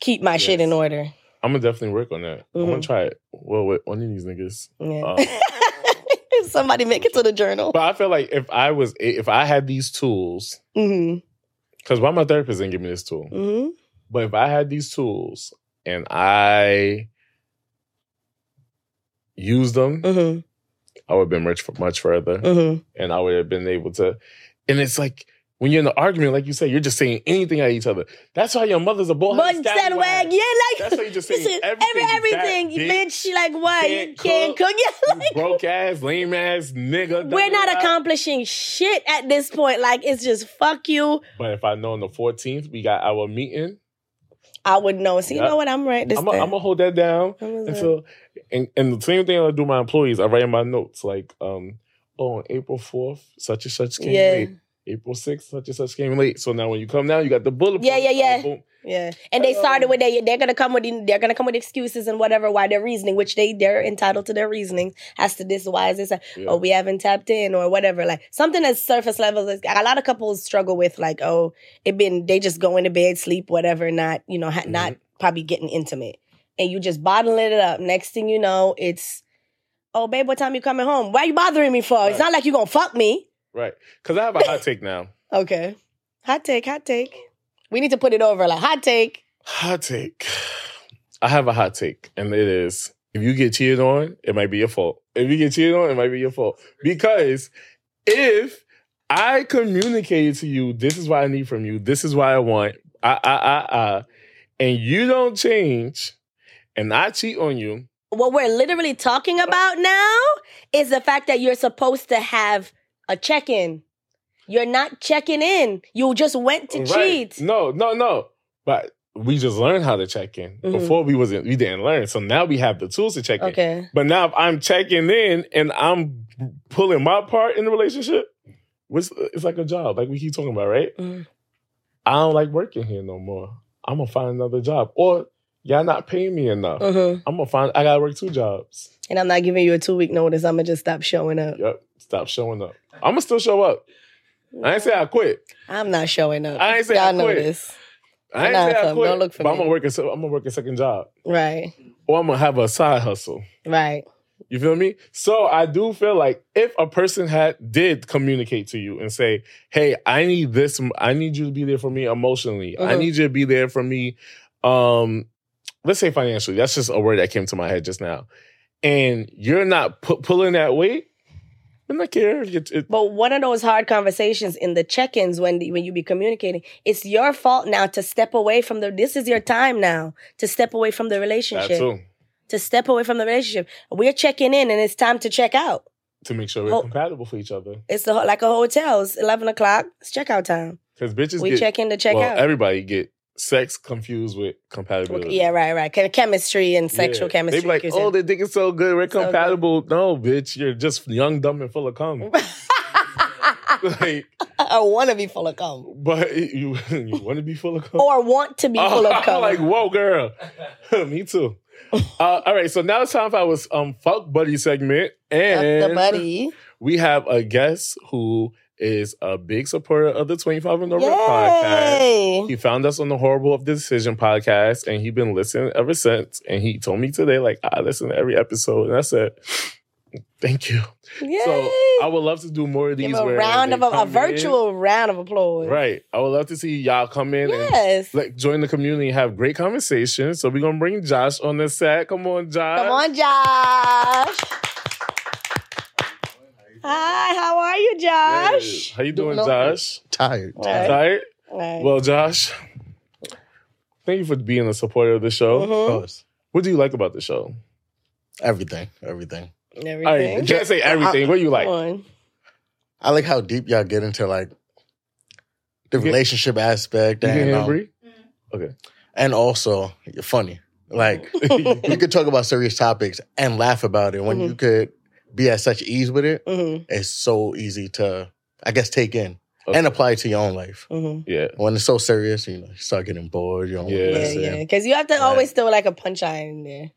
keep my shit in order. I'm gonna definitely work on that. I'm gonna try it. Well, with one of these niggas. Yeah. Uh, Somebody make it to the journal. But I feel like if I was, if I had these tools, because why my therapist didn't give me this tool, hmm but if I had these tools and I used them, hmm I would have been much much further, hmm and I would have been able to. And it's like when you're in the argument, like you say, you're just saying anything at each other. That's why your mother's a bull. But scallywag, yeah, like That's why you just saying everything. every everything, bitch, like what? You can't cook. Yeah, like, broke ass, lame ass nigga. we're not accomplishing shit at this point. Like it's just fuck you. But if I know on the 14th we got our meeting, I would know. So you know what? I'm right. This I'm gonna hold that down. I'm gonna- and, and the same thing I do with my employees, I write in my notes like, um, oh, on April 4th, such and such came Yeah. late. April 6th, such and such came late. So now when you come now, you got the bullet. Yeah, points. yeah, yeah. Oh, boom. Yeah, and they started with they they're gonna come with they're gonna come with excuses and whatever why they're reasoning, which they they're entitled to their reasoning as to this why is this Yeah. oh we haven't tapped in or whatever like something that's surface level. Like, a lot of couples struggle with like oh it been they just go into bed sleep whatever not you know ha- not mm-hmm. probably getting intimate and you just bottling it up. Next thing you know it's oh babe what time you coming home? Why you bothering me for? It's not like you gonna fuck me. Right. Because I have a hot take now. Okay, hot take, hot take. We need to put it over like hot take. Hot take. I have a hot take, and it is if you get cheated on, it might be your fault. If you get cheated on, it might be your fault. Because if I communicated to you, this is what I need from you, this is what I want, I, I, I, I, and you don't change, and I cheat on you, what we're literally talking about now is the fact that you're supposed to have a check-in. You're not checking in. You just went to Right. cheat. No, no, no. But we just learned how to check in. Mhm. Before we wasn't, we didn't learn. So now we have the tools to check in. Okay. But now if I'm checking in and I'm pulling my part in the relationship, which it's like a job, like we keep talking about, right? Mhm. I don't like working here no more. I'm gonna find another job. Or y'all not paying me enough. Mhm. I'm gonna find I gotta work two jobs. And I'm not giving you a two-week notice. I'm gonna just stop showing up. Yep. Stop showing up. I'm gonna still show up. I ain't say I quit. I'm not showing up. I ain't say Y'all I know quit. this, I ain't say I quit. don't look for but I'm me. gonna work a I'm gonna work a second job. right? Or I'm gonna have a side hustle. Right. You feel me? So I do feel like if a person had did communicate to you and say, "Hey, I need this. I need you to be there for me emotionally. I Mhm. need you to be there for me." Um, let's say financially. That's just a word that came to my head just now. And you're not pu- pulling that weight. Then I care. It, it, But one of those hard conversations in the check-ins when when you be communicating, it's your fault now to step away from the. This is your time now to step away from the relationship. To step away from the relationship. We're checking in, and it's time to check out. To make sure we're Oh. compatible for each other. It's the, like a hotel. It's eleven o'clock. It's checkout time. Because bitches We get check in to check well, out. everybody get sex confused with compatibility. yeah, right, right. Chemistry and sexual Yeah. chemistry. They be like, oh, the dick is so good, we're So good. compatible. No, bitch, you're just young, dumb, and full of cum. like, I want to be full of cum, but you you want to be full of cum? or want to be full of cum. like, whoa, girl. Me too. Uh, all right, so now it's time for our um fuck buddy segment, Fuck and the buddy. we have a guest who is a big supporter of the 25 and Over podcast. He found us on the Horrible of the Decision podcast, and he's been listening ever since. And he told me today, like, I listen to every episode, and I said, "Thank you." Yay! So I would love to do more of these. Give a round of a, a come in. virtual round of applause. right? I would love to see y'all come in and like join the community and have great conversations. So we're gonna bring Josh on the set. Come on, Josh. Come on, Josh. Hi, how are you, Yeah. Josh? How you doing, Doing Josh? Tired. All right. Tired? All right. Well, Josh, thank you for being a supporter of the show. Of Mhm. course. What do you like about the show? Everything. Everything. Everything. All right, you can't say everything. What do you like? Come on. I like how deep y'all get into like the You get- relationship aspect You and hear um, Bree? Okay. and also you're funny. Like you could talk about serious topics and laugh about it when Mhm. you could be at such ease with it. Mm-hmm. It's so easy to, I guess, take in Okay. and apply to your own life. Mm-hmm. Yeah. When it's so serious, you know, you start getting bored. You don't Yeah. want to Yeah, listen. yeah. Because you have to Right. always throw like a punchline in there.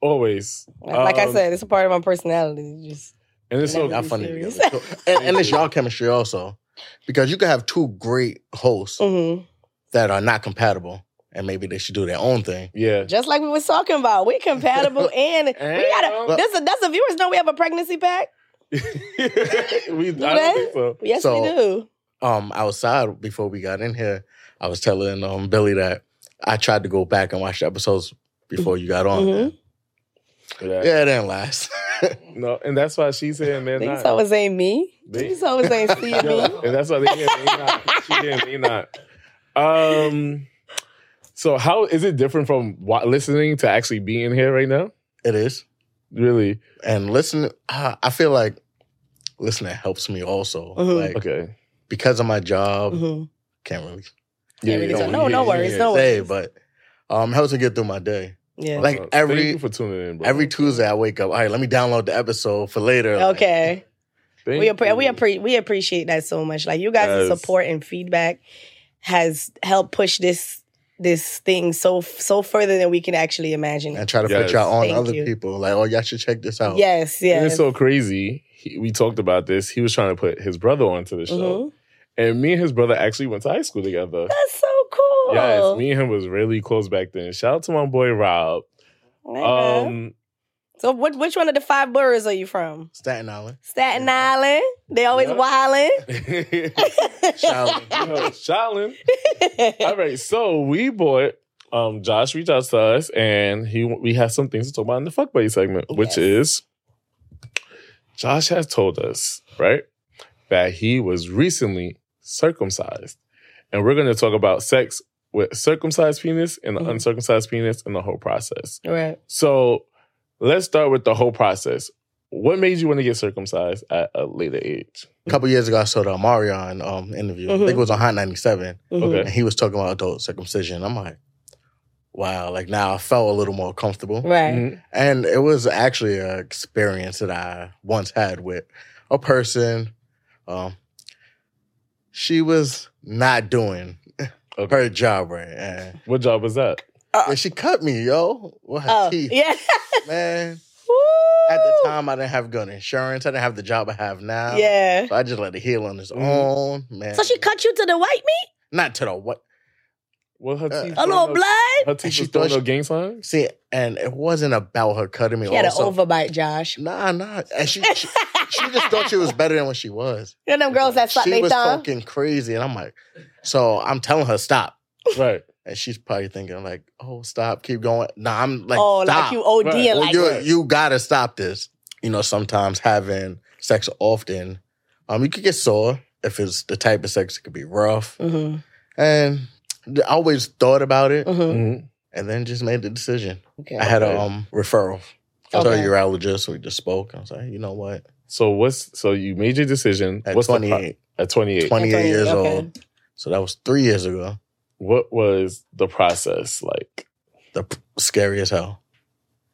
Always. Like, like I Um, said, it's a part of my personality. Just And it's so Never- Y'all funny serious. together. So- and, and it's y'all chemistry also. Because you could have two great hosts hmm that are not compatible and maybe they should do their own thing. yeah. just like we was talking about, we're compatible and we gotta. And- Does the, does the viewers know we have a pregnancy pack? we, I don't think so. Yes, So- we do. Um, outside before we got in here, I was telling um Billy that I tried to go back and watch the episodes before you got on. Mhm. Yeah. Yeah, it didn't last. No, and that's why she's saying they're These not. always ain't me. They- These always ain't see Yeah, me. and that's why they hear me not. She hear me not. Um. So how is it different from wa- listening to actually being here right now? it is. Really? And listen, I I feel like listening helps me also. Mhm. Like Okay. because of my job, Mhm. can't really Yeah, really don't don't- no, no worries, yeah, no say, worries. but um helps me get through my day. Yeah. Like Uh, every- Thank you for tuning in, bro. Every Tuesday I wake up, all right, let me download the episode for later. Like, okay. Thank we appre- we appre- we appreciate that so much. Like you guys' Yes. support and feedback has helped push this this thing so so further than we can actually imagine. and try to Yes. put y'all on Thank other you. people. Like, oh, y'all should check this out. Yes, And yes. it's so crazy. He, we talked about this. He was trying to put his brother onto the show, Mhm. and me and his brother actually went to high school together. That's so cool. Yes, me and him was really close back then. Shout out to my boy Rob. Yeah. Um, so, what, which one of the five boroughs are you from? Staten Island. Staten Island. They always Yep. wildin'. Shaolin. Shaolin. All right, so we bought. Um, Josh reached out to us, and he we have some things to talk about in the fuck buddy segment, which is Josh has told us right that he was recently circumcised, and we're going to talk about sex with circumcised penis and the Mhm. uncircumcised penis and the whole process. right. So let's start with the whole process. What made you want to get circumcised at a later age? A couple years ago, I saw the Marion um, interview. I Mhm. think it was on Hot 97. Mhm. Okay. And he was talking about adult circumcision. I'm like, wow. Like now I felt a little more comfortable. Right. Mhm. And it was actually an experience that I once had with a person. Um, she was not doing Okay. her job right. And, What job was that? And she cut me, yo, with her Oh, teeth. yeah. Man, at the time, I didn't have gun insurance. I didn't have the job I have now. Yeah. So I just let it heal on its Mhm. own, man. So she cut you to the white meat? not to the what? Well, her Uh, teeth. A little throwing up- blood? Her teeth she was throwing thought up gang signs. See, and it wasn't about her cutting me. She had an also, overbite, Josh. nah, nah. And she, she, she just thought she was better than what she was. You know them girls that suck she was thumb? talking crazy, and I'm like, so I'm telling her stop, Right. And she's probably thinking like, oh, stop, keep going. Nah, I'm like, oh, stop. like you ODing Right. Well, like you, you gotta stop this. You know, sometimes having sex often, um, you could get sore if it's the type of sex. It could be rough, Mm-hmm. and I always thought about it, Mm-hmm. Mhm. and then just made the decision. Okay. I had Okay. a um referral. I Okay. told a urologist. So we just spoke. I was like, you know what? So what's so you made your decision At what's the pro- 28, at 28. 28 years okay. old. So that was three years ago. What was the process like? The p- scary as hell.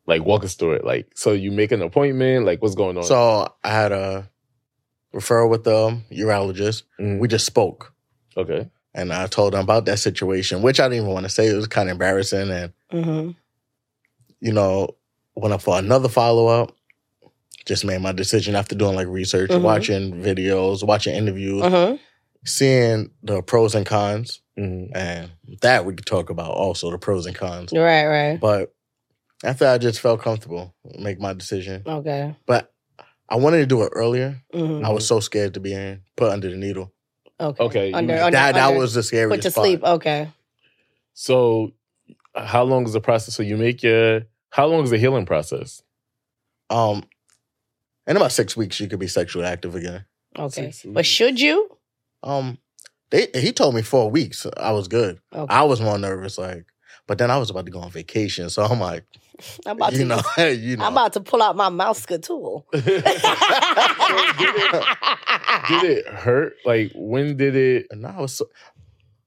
Like walk us through it. Like so you make an appointment, like what's going on? So I had a referral with the um, urologist. Mhm. We just spoke. okay. And I told him about that situation, which I didn't even want to say. It was kind of embarrassing. And, Mm-hmm. you know, went up for another follow up. just made my decision after doing like research, Mhm. watching videos, watching interviews, Mm-hmm. seeing the pros and cons, Mhm. and that we could talk about also the pros and cons. Right, right. But after I just felt comfortable, make my decision. Okay. But I wanted to do it earlier. hmm I was so scared to be in put under the needle. Okay. Okay, you- Under, that- under, that that under- was the scariest put to part. sleep. Okay. So, how long is the process? So you make your. How long is the healing process? Um, in about six weeks, you could be sexually active again. Okay. But should you? Um, they he told me four weeks. I was good. Okay. I was more nervous, like, but then I was about to go on vacation, so I'm like, I'm about you to. know, you know, I'm about to pull out my mouse tool. did it hurt? Like when did it? and I was so,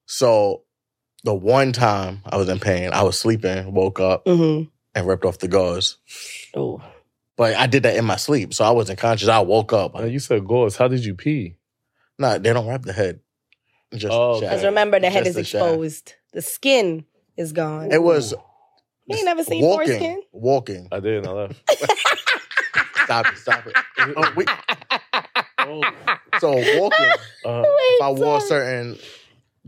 so. The one time I was in pain, I was sleeping, woke up, mm-hmm. and ripped off the gauze. Oh. But I did that in my sleep, so I wasn't conscious. I woke up. Uh, you said gauze. How did you pee? Nah, they don't wrap the head. Just Oh, the shaft. Because remember, the head Just is the shaft. exposed. The skin is gone. It was You ain't never seen walking, foreskin? walking. I did. And I left. Stop it, stop it. Oh, we- Oh, so walking, uh, if I wore certain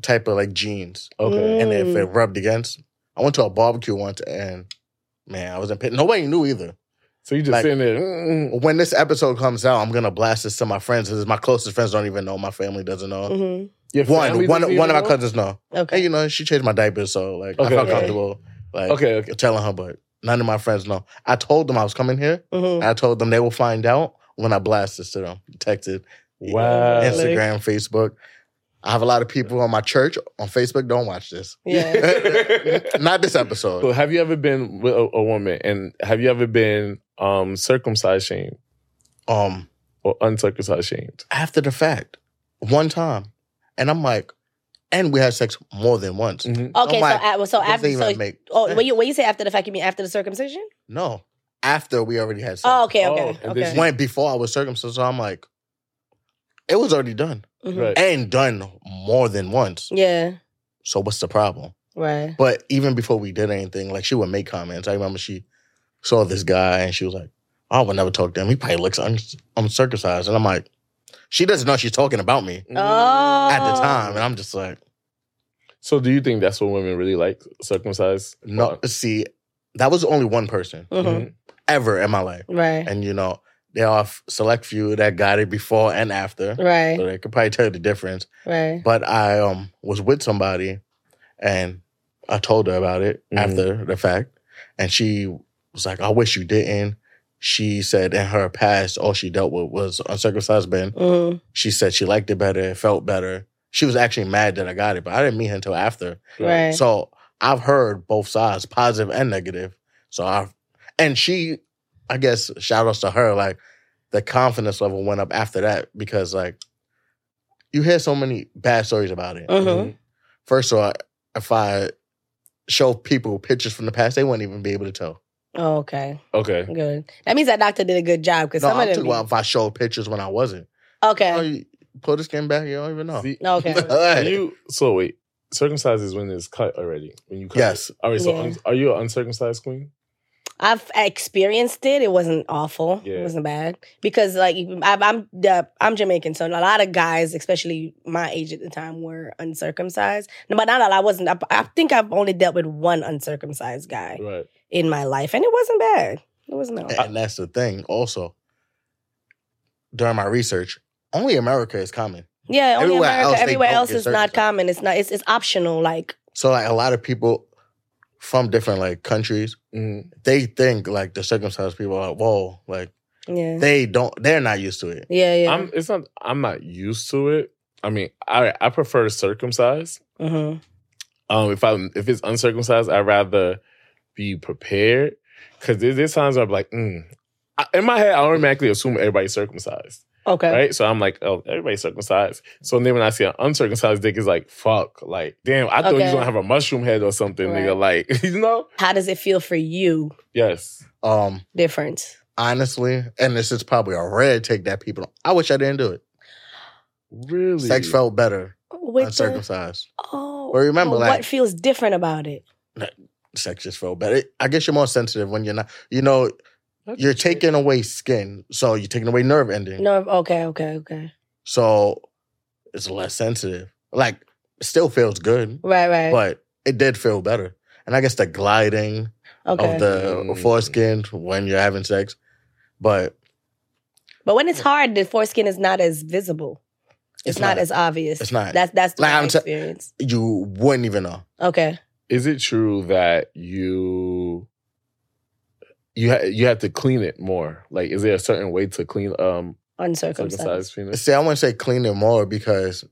type of like jeans, okay. and if Mm. it rubbed against, I went to a barbecue once, and man, I was in pain. Nobody knew either. So you just Like- sitting there. mm, When this episode comes out, I'm gonna blast this to my friends. Because my closest friends don't even know. My family doesn't know. Mhm. Your One, family one, doesn't one of my cousins know. Okay. Hey, you know, she changed my diapers, so like I Okay, felt okay. comfortable. Like Okay, okay. telling her, but none of my friends know. I told them I was coming here. Mhm. I told them they will find out when I blast this to them. Texted, Wow. Really? Instagram, Facebook. I have a lot of people on my church on Facebook. Don't watch this. Yeah. Not this episode. So have you ever been with a, a woman and have you ever been um circumcised shamed Um, or uncircumcised shamed? after the fact, one time, and I'm like, and we had sex more than once. Mhm. Okay, I'm like, so so after so make oh when you when you say after the fact, you mean after the circumcision? no, after we already had sex. Oh, okay, Oh, okay, and then okay. she- When before I was circumcised, so I'm like, it was already done Mhm. Right. and done more than once. Yeah, So what's the problem? right. But even before we did anything, like she would make comments. I remember she saw this guy and she was like, "Oh, I would never talk to him. He probably looks un- uncircumcised." And I'm like, she doesn't know she's talking about me Oh, at the time, and I'm just like, So do you think that's what women really like? Circumcised? no. See, that was only one person Mhm. Mhm. ever in my life, Right, and you know, there are select few that got it before and after, right, so they could probably tell you the difference. right. But I um was with somebody, and I told her about it Mhm. after the fact, and she was like, "I wish you didn't." She said in her past, all she dealt with was uncircumcised men. Mhm. She said she liked it better, it felt better. She was actually mad that I got it, but I didn't meet her until after. Right. So I've heard both sides, positive and negative. So I've, and she, I guess, shout outs to her, like the confidence level went up after that because, like, you hear so many bad stories about it. Mhm. First of all, if I show people pictures from the past, they wouldn't even be able to tell. Oh, okay, Okay. good. That means that doctor did a good job because No, some I'm of talking them. about if I showed pictures when I wasn't. be- Oh, okay, you pull the skin back, you don't even know. See, okay. are you so wait. Circumcised is when it's cut already. When you cut Yes. It. All right. So Yeah. un- are you an uncircumcised queen? I've experienced it. It wasn't awful. Yeah. It wasn't bad because, like, I, I'm the I'm Jamaican, so a lot of guys, especially my age at the time, were uncircumcised. No, But not all. I wasn't. I, I think I've only dealt with one uncircumcised guy Right. In my life, and it wasn't bad. It wasn't. bad. And that's the thing. Also, during my research, only America is common. Yeah, only Everywhere America. else, everywhere else is not common. It's not. It's it's optional. Like, So like a lot of people from different like countries, Mhm. they think like the circumcised people are like, whoa, like yeah, they don't they're not used to it. yeah, yeah. I'm. It's not. I'm not used to it. I mean, I I prefer circumcised. hmm Um, if I if it's uncircumcised, I'd rather be prepared because there's, there's times where I'm like, mm. I, in my head, I automatically assume everybody's circumcised, Okay. right? So I'm like, oh, everybody's circumcised. So then when I see an uncircumcised dick, it's like, fuck, like, damn, I thought you was gonna have a mushroom head or something, Right. nigga. Like, you know? How does it feel for you? Yes. Um, Different. honestly, and this is probably a red take that people. I wish I didn't do it. Really? Sex felt better With the, uncircumcised. oh, But remember, but like- what feels different about it? Sex just felt better. I guess you're more sensitive when you're not. You know, you're taking away skin, so you're taking away nerve ending. No, okay, okay, okay. So it's less sensitive. Like, it still feels good, Right, right. but it did feel better. And I guess the gliding okay. of the Mm. foreskin when you're having sex, but but when it's hard, the foreskin is not as visible. It's, It's not, not. as obvious. It's not. That's that's the Like, my I'm t- experience. you wouldn't even know. okay. Is it true that you you ha- you have to clean it more? Like, is there a certain way to clean um Uncircumcised. circumcised penis? See, I wouldn't say clean it more because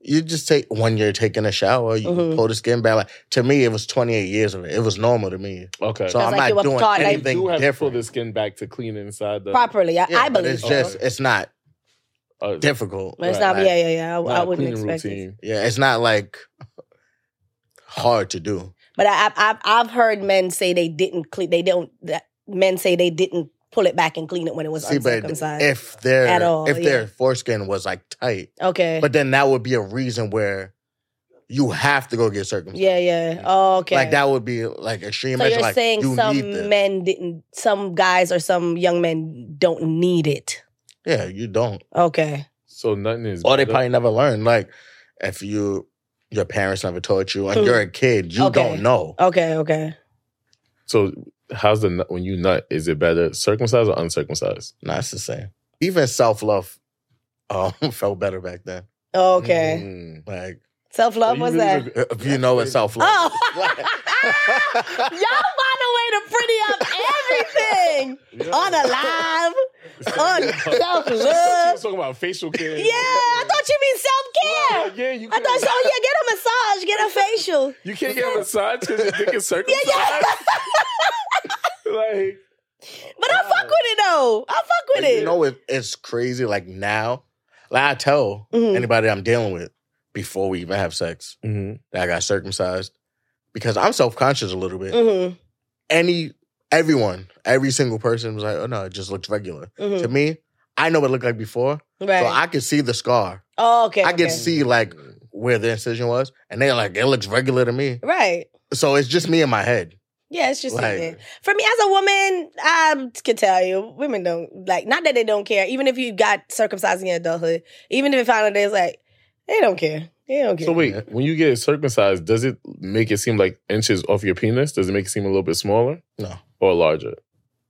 you just take when you're taking a shower, you Mhm. pull the skin back. Like to me, it was 28 years of it. It was normal to me. Okay. So I'm like not doing taught, like- you anything do have to pull the skin back to clean inside the Properly. I, Yeah, I believe it's so. just it's not uh, difficult. But it's Right, not, like, yeah, yeah, yeah. I, not I a wouldn't cleaning expect it. Yeah, it's not like hard to do. But I, I, I've I've heard men say they didn't clean. They don't. That men say they didn't pull it back and clean it when it was See, but uncircumcised. if their At all, if yeah. their foreskin was like tight, okay. but then that would be a reason where you have to go get circumcised. yeah, yeah. Oh, okay. Like that would be like extreme. So measure, you're like, saying you some men didn't, some guys or some young men don't need it. Yeah, you don't. Okay. So nothing is Or they better. probably never learned. Like if you your parents never taught you and you're a kid, you Okay. don't know. Okay. Okay. So how's the when you nut? Is it better circumcised or uncircumcised? Nah, it's the same. Even self love um felt better back then. Okay. Mm. Like Self love So was you that? really- if you know what self love Oh. is. Y'all find a way to pretty up everything Yeah. on a live. On She self-love. was talking about facial care. Yeah, I thought you mean self care. Like, yeah, you I thought, so, oh yeah, get a massage, get a facial. You can't get a massage because your dick is Yeah, circumcised. yeah. yeah. like, But I fuck with it though. I fuck with But it. you know it, it's crazy. Like now, like I tell Mhm. anybody I'm dealing with before we even have sex mhm. that I got circumcised because I'm self conscious a little bit. hmm Any everyone, every single person was like, "Oh no, it just looks regular." hmm To me, I know what it looked like before, Right. so I could see the scar. oh, okay. I can okay. see like where the incision was, and they're like, "It looks regular to me." Right. So it's just me in my head. Yeah, it's just Like- like, for me as a woman, I can tell you, women don't like. Not that they don't care. Even if you got circumcised in adulthood, even if it found out it's like they don't care. They don't care. So wait, when you get circumcised, does it make it seem like inches off your penis? Does it make it seem a little bit smaller No, or larger,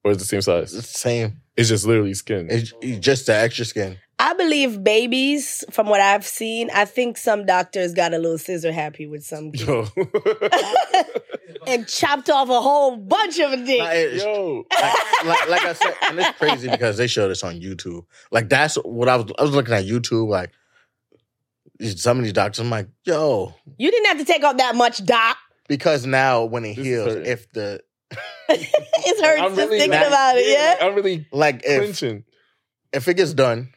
or is it the same size? it's the same. It's just literally skin. It's it's just the extra skin. I believe babies, from what I've seen, I think some doctors got a little scissor happy with some Yo, and chopped off a whole bunch of a dick. Like, it's- yo, like, like, like I said, and it's crazy because they showed this on YouTube. Like that's what I was. I was looking at YouTube. Like some of these doctors, I'm like, yo, you didn't have to take off that much, doc. because now when it This heals, if the it's hurts I'm just really thinking not- about it. Yeah. like, I'm really like if clenching. if it gets done,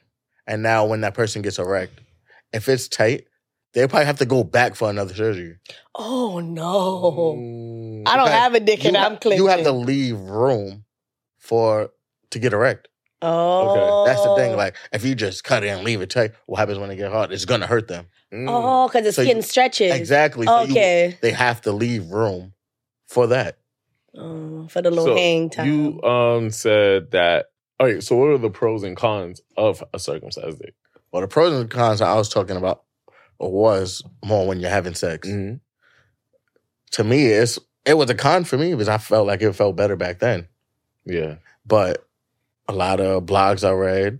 and now when that person gets erect, if it's tight, they probably have to go back for another surgery. Oh no. Mm. I don't have a dick and you, I'm ha- clenching. you have to leave room for to get erect. Oh. okay. That's the thing. Like if you just cut it and leave it tight, what happens when they get hard? It's gonna hurt them. Mm. Oh, because the So skin you- stretches. Exactly. So you- Okay. they have to leave room for that. Oh, for the little So hang time. You um said that. All right. So what are the pros and cons of a circumcised dick? Well, the pros and cons I was talking about was more when you're having sex. Mm-hmm. To me, it's it was a con for me because I felt like it felt better back then. Yeah. But a lot of blogs I read,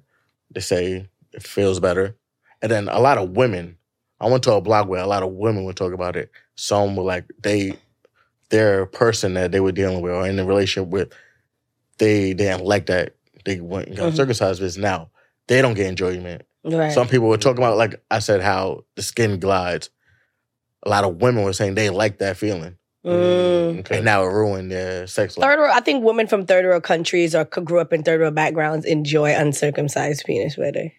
they say it feels better. And then a lot of women, I went to a blog where a lot of women would talk about it. Some were like they their person that they were dealing with or in a relationship with, they they didn't like that. They went and got Mhm. circumcised because now they don't get enjoyment. right. Some people were talking about, like I said, how the skin glides. A lot of women were saying they like that feeling, Mm. Okay. and now it ruined their sex life. Third world, I think women from third world countries or grew up in third world backgrounds enjoy uncircumcised penis better.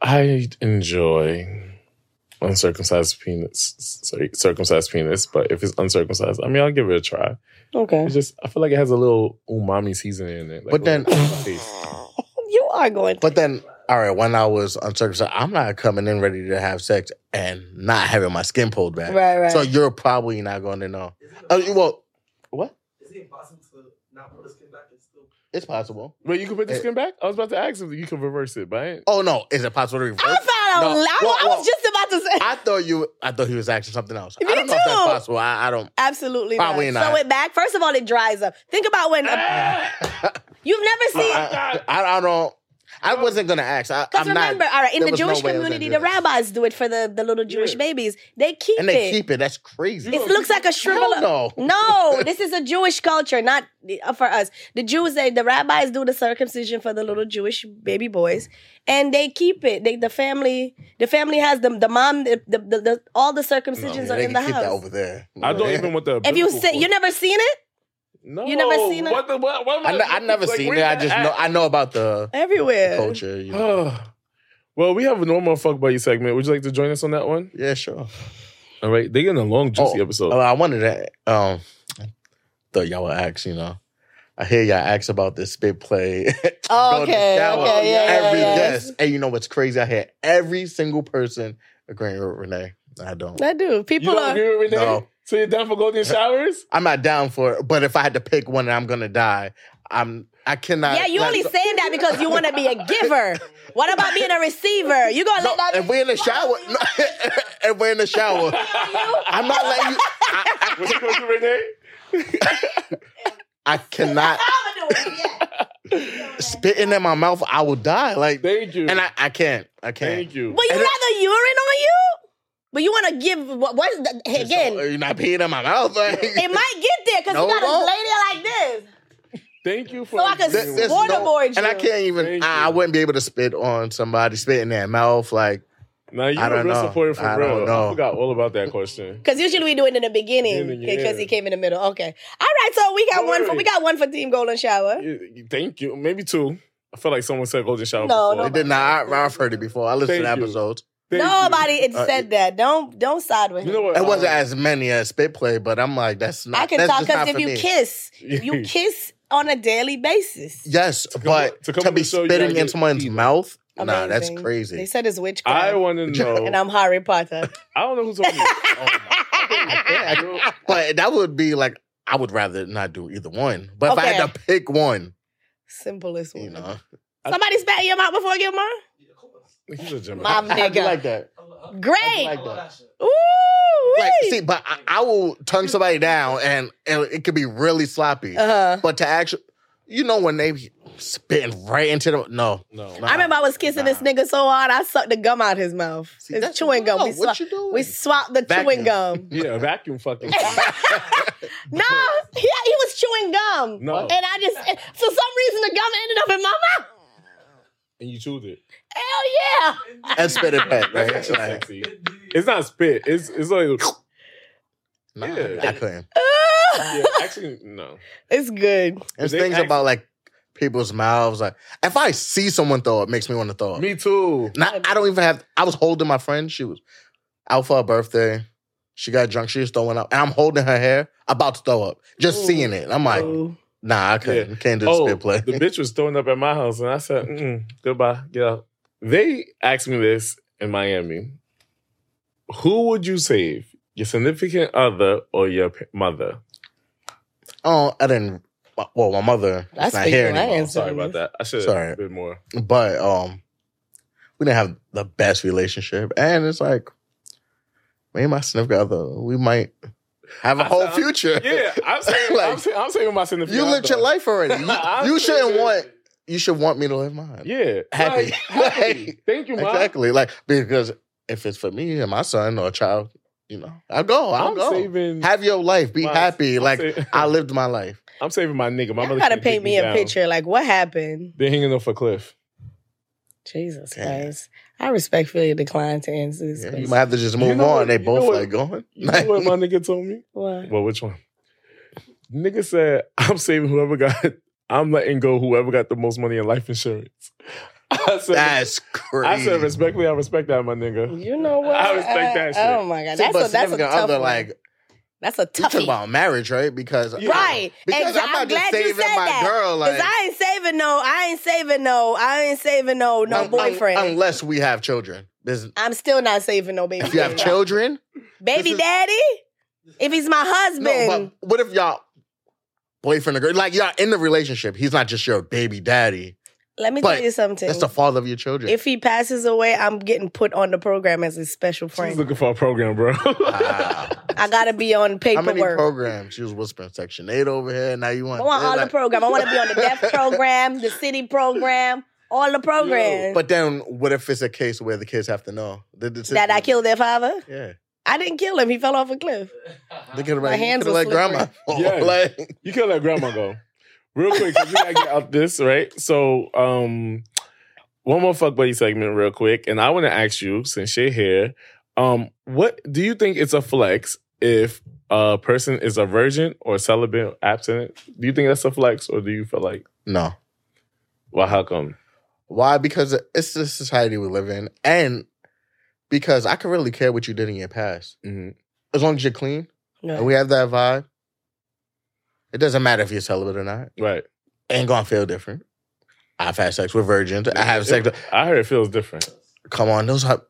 I enjoy uncircumcised penis. Sorry, circumcised penis. But if it's uncircumcised, I mean, I'll give it a try. Okay. It's just I feel like it has a little umami seasoning in it. Like But then- a little taste. You are going. But then, all right, when I was uncircumcised, I'm not coming in ready to have sex and not having my skin pulled back. Right, right. So you're probably not going to know. Oh, well, what? Is it impossible to not put the skin back and still. It's possible. Wait, you can put the skin back? I was about to ask if you can reverse it, but Oh no, is it possible to reverse? I found out. No. I, Well, I well, was just about to say. I thought you. I thought he was asking something else. Me I don't know if that's possible. I, I don't. Absolutely Probably not. not. Sew it back. First of all, it dries up. Think about when Ah! you've never seen. I, I, I don't. I wasn't gonna ask. I, Because I'm remember, not. all right, in the was no Jewish way I was gonna community, the rabbis do it for the, the little Jewish Yeah. babies. They keep it. and they it. keep it. That's crazy. It looks like a shrivel. No. No, this is a Jewish culture, not for us. The Jews, they, the rabbis do the circumcision for the little Jewish baby boys, and they keep it. They, the family, the family has them. The mom, the, the, the, the all the circumcisions Yeah, are they in can the keep that house. over there. I don't even want the. If you biblical say you never seen it no, you never seen it? What the? What? what am I, I never like, seen it. I just at? know. I know about the everywhere. culture. You know. well, we have a normal fuck buddy segment. Would you like to join us on that one? Yeah, sure. All right, they getting a long juicy Oh, episode. Oh, I wanted to. Um, thought y'all would ask. You know, I hear y'all ask about this spit play. Oh, Go to the okay, shower. okay, yeah, Every yeah, yeah. guest, and you know what's crazy? I hear every single person agreeing with Renee. I don't. I do. you People don't are. agree with Renee? No. So you're down for golden showers? I'm not down for it. But if I had to pick one and I'm gonna die, I'm. I cannot. Yeah, you let only so- saying that because you want to be a giver. What about being a receiver? You gonna No, let that? if we're in the shower, no, if we're in the shower, I'm not letting you. I, What you gonna Renee? I, I cannot spitting in my mouth. I will die. Like, Thank you. and I, I can't. I can't. Thank you. But you And rather urine on you? But you want to give what? What's the, hey, again? So, you're not peeing in my mouth. Like, it might get there because No, you gotta won't. lay there like this. Thank you for. So I can There- agreeing there's with me. no- Waterboard you. and I can't even. I, I wouldn't be able to spit on somebody, spit in their mouth. Like, Now you I were don't real know. supportive for I real. don't know. I forgot all about that question. Because usually we do it in the beginning Beginning, because yeah. he came in the middle. Okay, all right. So we got Don't one. For, we got one for Team Golden Shower. You- you- Thank you. Maybe two. I feel like someone said golden shower. No, before. it did not. I, I've heard it before. I listened to Thank you. Episodes. Thank you. Nobody it Uh, said that. Don't don't side with You him. know what? It wasn't um, as many as spit play, but I'm like, that's not. I can that's talk because if you me. kiss, you kiss on a daily basis. Yes, come but on- to to, come on be the show, spitting gotta in someone's heated. mouth, nah, that's crazy. They said it's witchcraft. I want to know. and I'm Harry Potter. I don't know who told me. Yeah, but that would be like, I would rather not do either one. But if I had to pick one, Simplest one. you know, Somebody spat in your mouth before I get mine? Yeah, of course. He's a Gemini. My how'd you nigga. like that? I love- I- Great. I like that. Ooh, Like, see, but I, I will tongue somebody down, and, and it could be really sloppy. Uh-huh. But to actually, you know, when they spitting right into the no, No. Nah. I remember I was kissing this nigga so hard I sucked the gum out of his mouth. See, His that's- chewing gum. no, we, what swap, you doing? we swapped the Vacuum. chewing gum. Yeah, vacuum fucking. No, he, he was chewing gum. No. And I just, for some reason, the gum ended up in my mouth. and you chewed it. Hell yeah. and spit it back, That's right? actually sexy. It's not spit. It's it's like nah, Yeah. I couldn't. yeah, actually no. It's good. There's things act- about like people's mouths. Like if I see someone throw it makes me want to throw up. Me too. Not, I don't even have. I was holding my friend. She was out for her birthday. She got drunk. She was throwing up, and I'm holding her hair, about to throw up. Just Ooh. seeing it, I'm like, Ooh. nah, I couldn't. Yeah. Can't do Oh, spit play. the bitch was throwing up at my house, and I said, Mm-mm, "Goodbye, get out." They asked me this in Miami: Who would you save, your significant other or your p- mother? oh, I didn't. Well, my mother That's is not here you. I anymore. ain't Sorry about that. I should Sorry. have bit more. But um, we didn't have the best relationship, and it's like me and my significant other, we might have a I whole said- future. Yeah, I'm saying, I'm, Like, saying I'm saying my significant. Other. You lived your life already. You, you shouldn't want. You should want me to live mine. Yeah, Happy. Like, happy. Like, Thank you, mom. Exactly. Like because if it's for me and my son or a child, you know, I'll go. I'll I'm go. saving. Have your life. Be my- happy. I'm like sa- I lived my life. I'm saving my nigga. My Y'all mother gotta paint take me a down. picture. Like, what happened? They're hanging off a cliff. Jesus Yeah. Christ. I respectfully decline to answer this Yeah, you might have to just You move know on. what- They both what- like going. You know what my nigga told me? What? Well, which one? Nigga said, I'm saving whoever got, I'm letting go whoever got the most money in life insurance. I said, That's crazy. I said, respectfully, I respect that, my nigga. You know what? I respect that oh shit. Oh my god, See, that's a that's a significant tough other, one. like that's a you talk toughie. about marriage, right? Because Yeah. Right. Because Exact- I'm not just glad you saving my that. girl, like- Cause I ain't saving no, I ain't saving no, I ain't saving no no un- un- boyfriend. unless we have children. There's, I'm still not saving no baby. if you have children, baby this is- daddy. If he's my husband, no. But what if y'all? Boyfriend or girl. Like y'all in the relationship. He's not just your baby daddy. Let me But tell you something. That's the father of your children. if he passes away, I'm getting put on the program as a special friend. She's friend. looking for a program, bro. Wow. Ah. I gotta be on paperwork. How many programs? She was whispering section eight over here. Now you want I want all the program. I want to be on the deaf program, the city program, all the programs. But then, what if it's a case where the kids have to know Did the that I sister- killed their father. Yeah, I didn't kill him. He fell off a cliff. they could have My hands could were let grandma. Yeah. like, You can let grandma go. Real quick, 'cause we gotta get out this, right? So, um, one more fuck buddy segment, real quick. And I want to ask you, since you're here, um, what do you think it's a flex if a person is a virgin or celibate or abstinent? Do you think that's a flex, or do you feel like, no. well, how come? Why? Because it's the society we live in, and because I could really care what you did in your past, hmm as long as you're clean No. and we have that vibe. It doesn't matter if you're celibate or not. Right. Ain't gonna feel different. I've had sex with virgins. I have sex. I heard it feels different. Come on, those are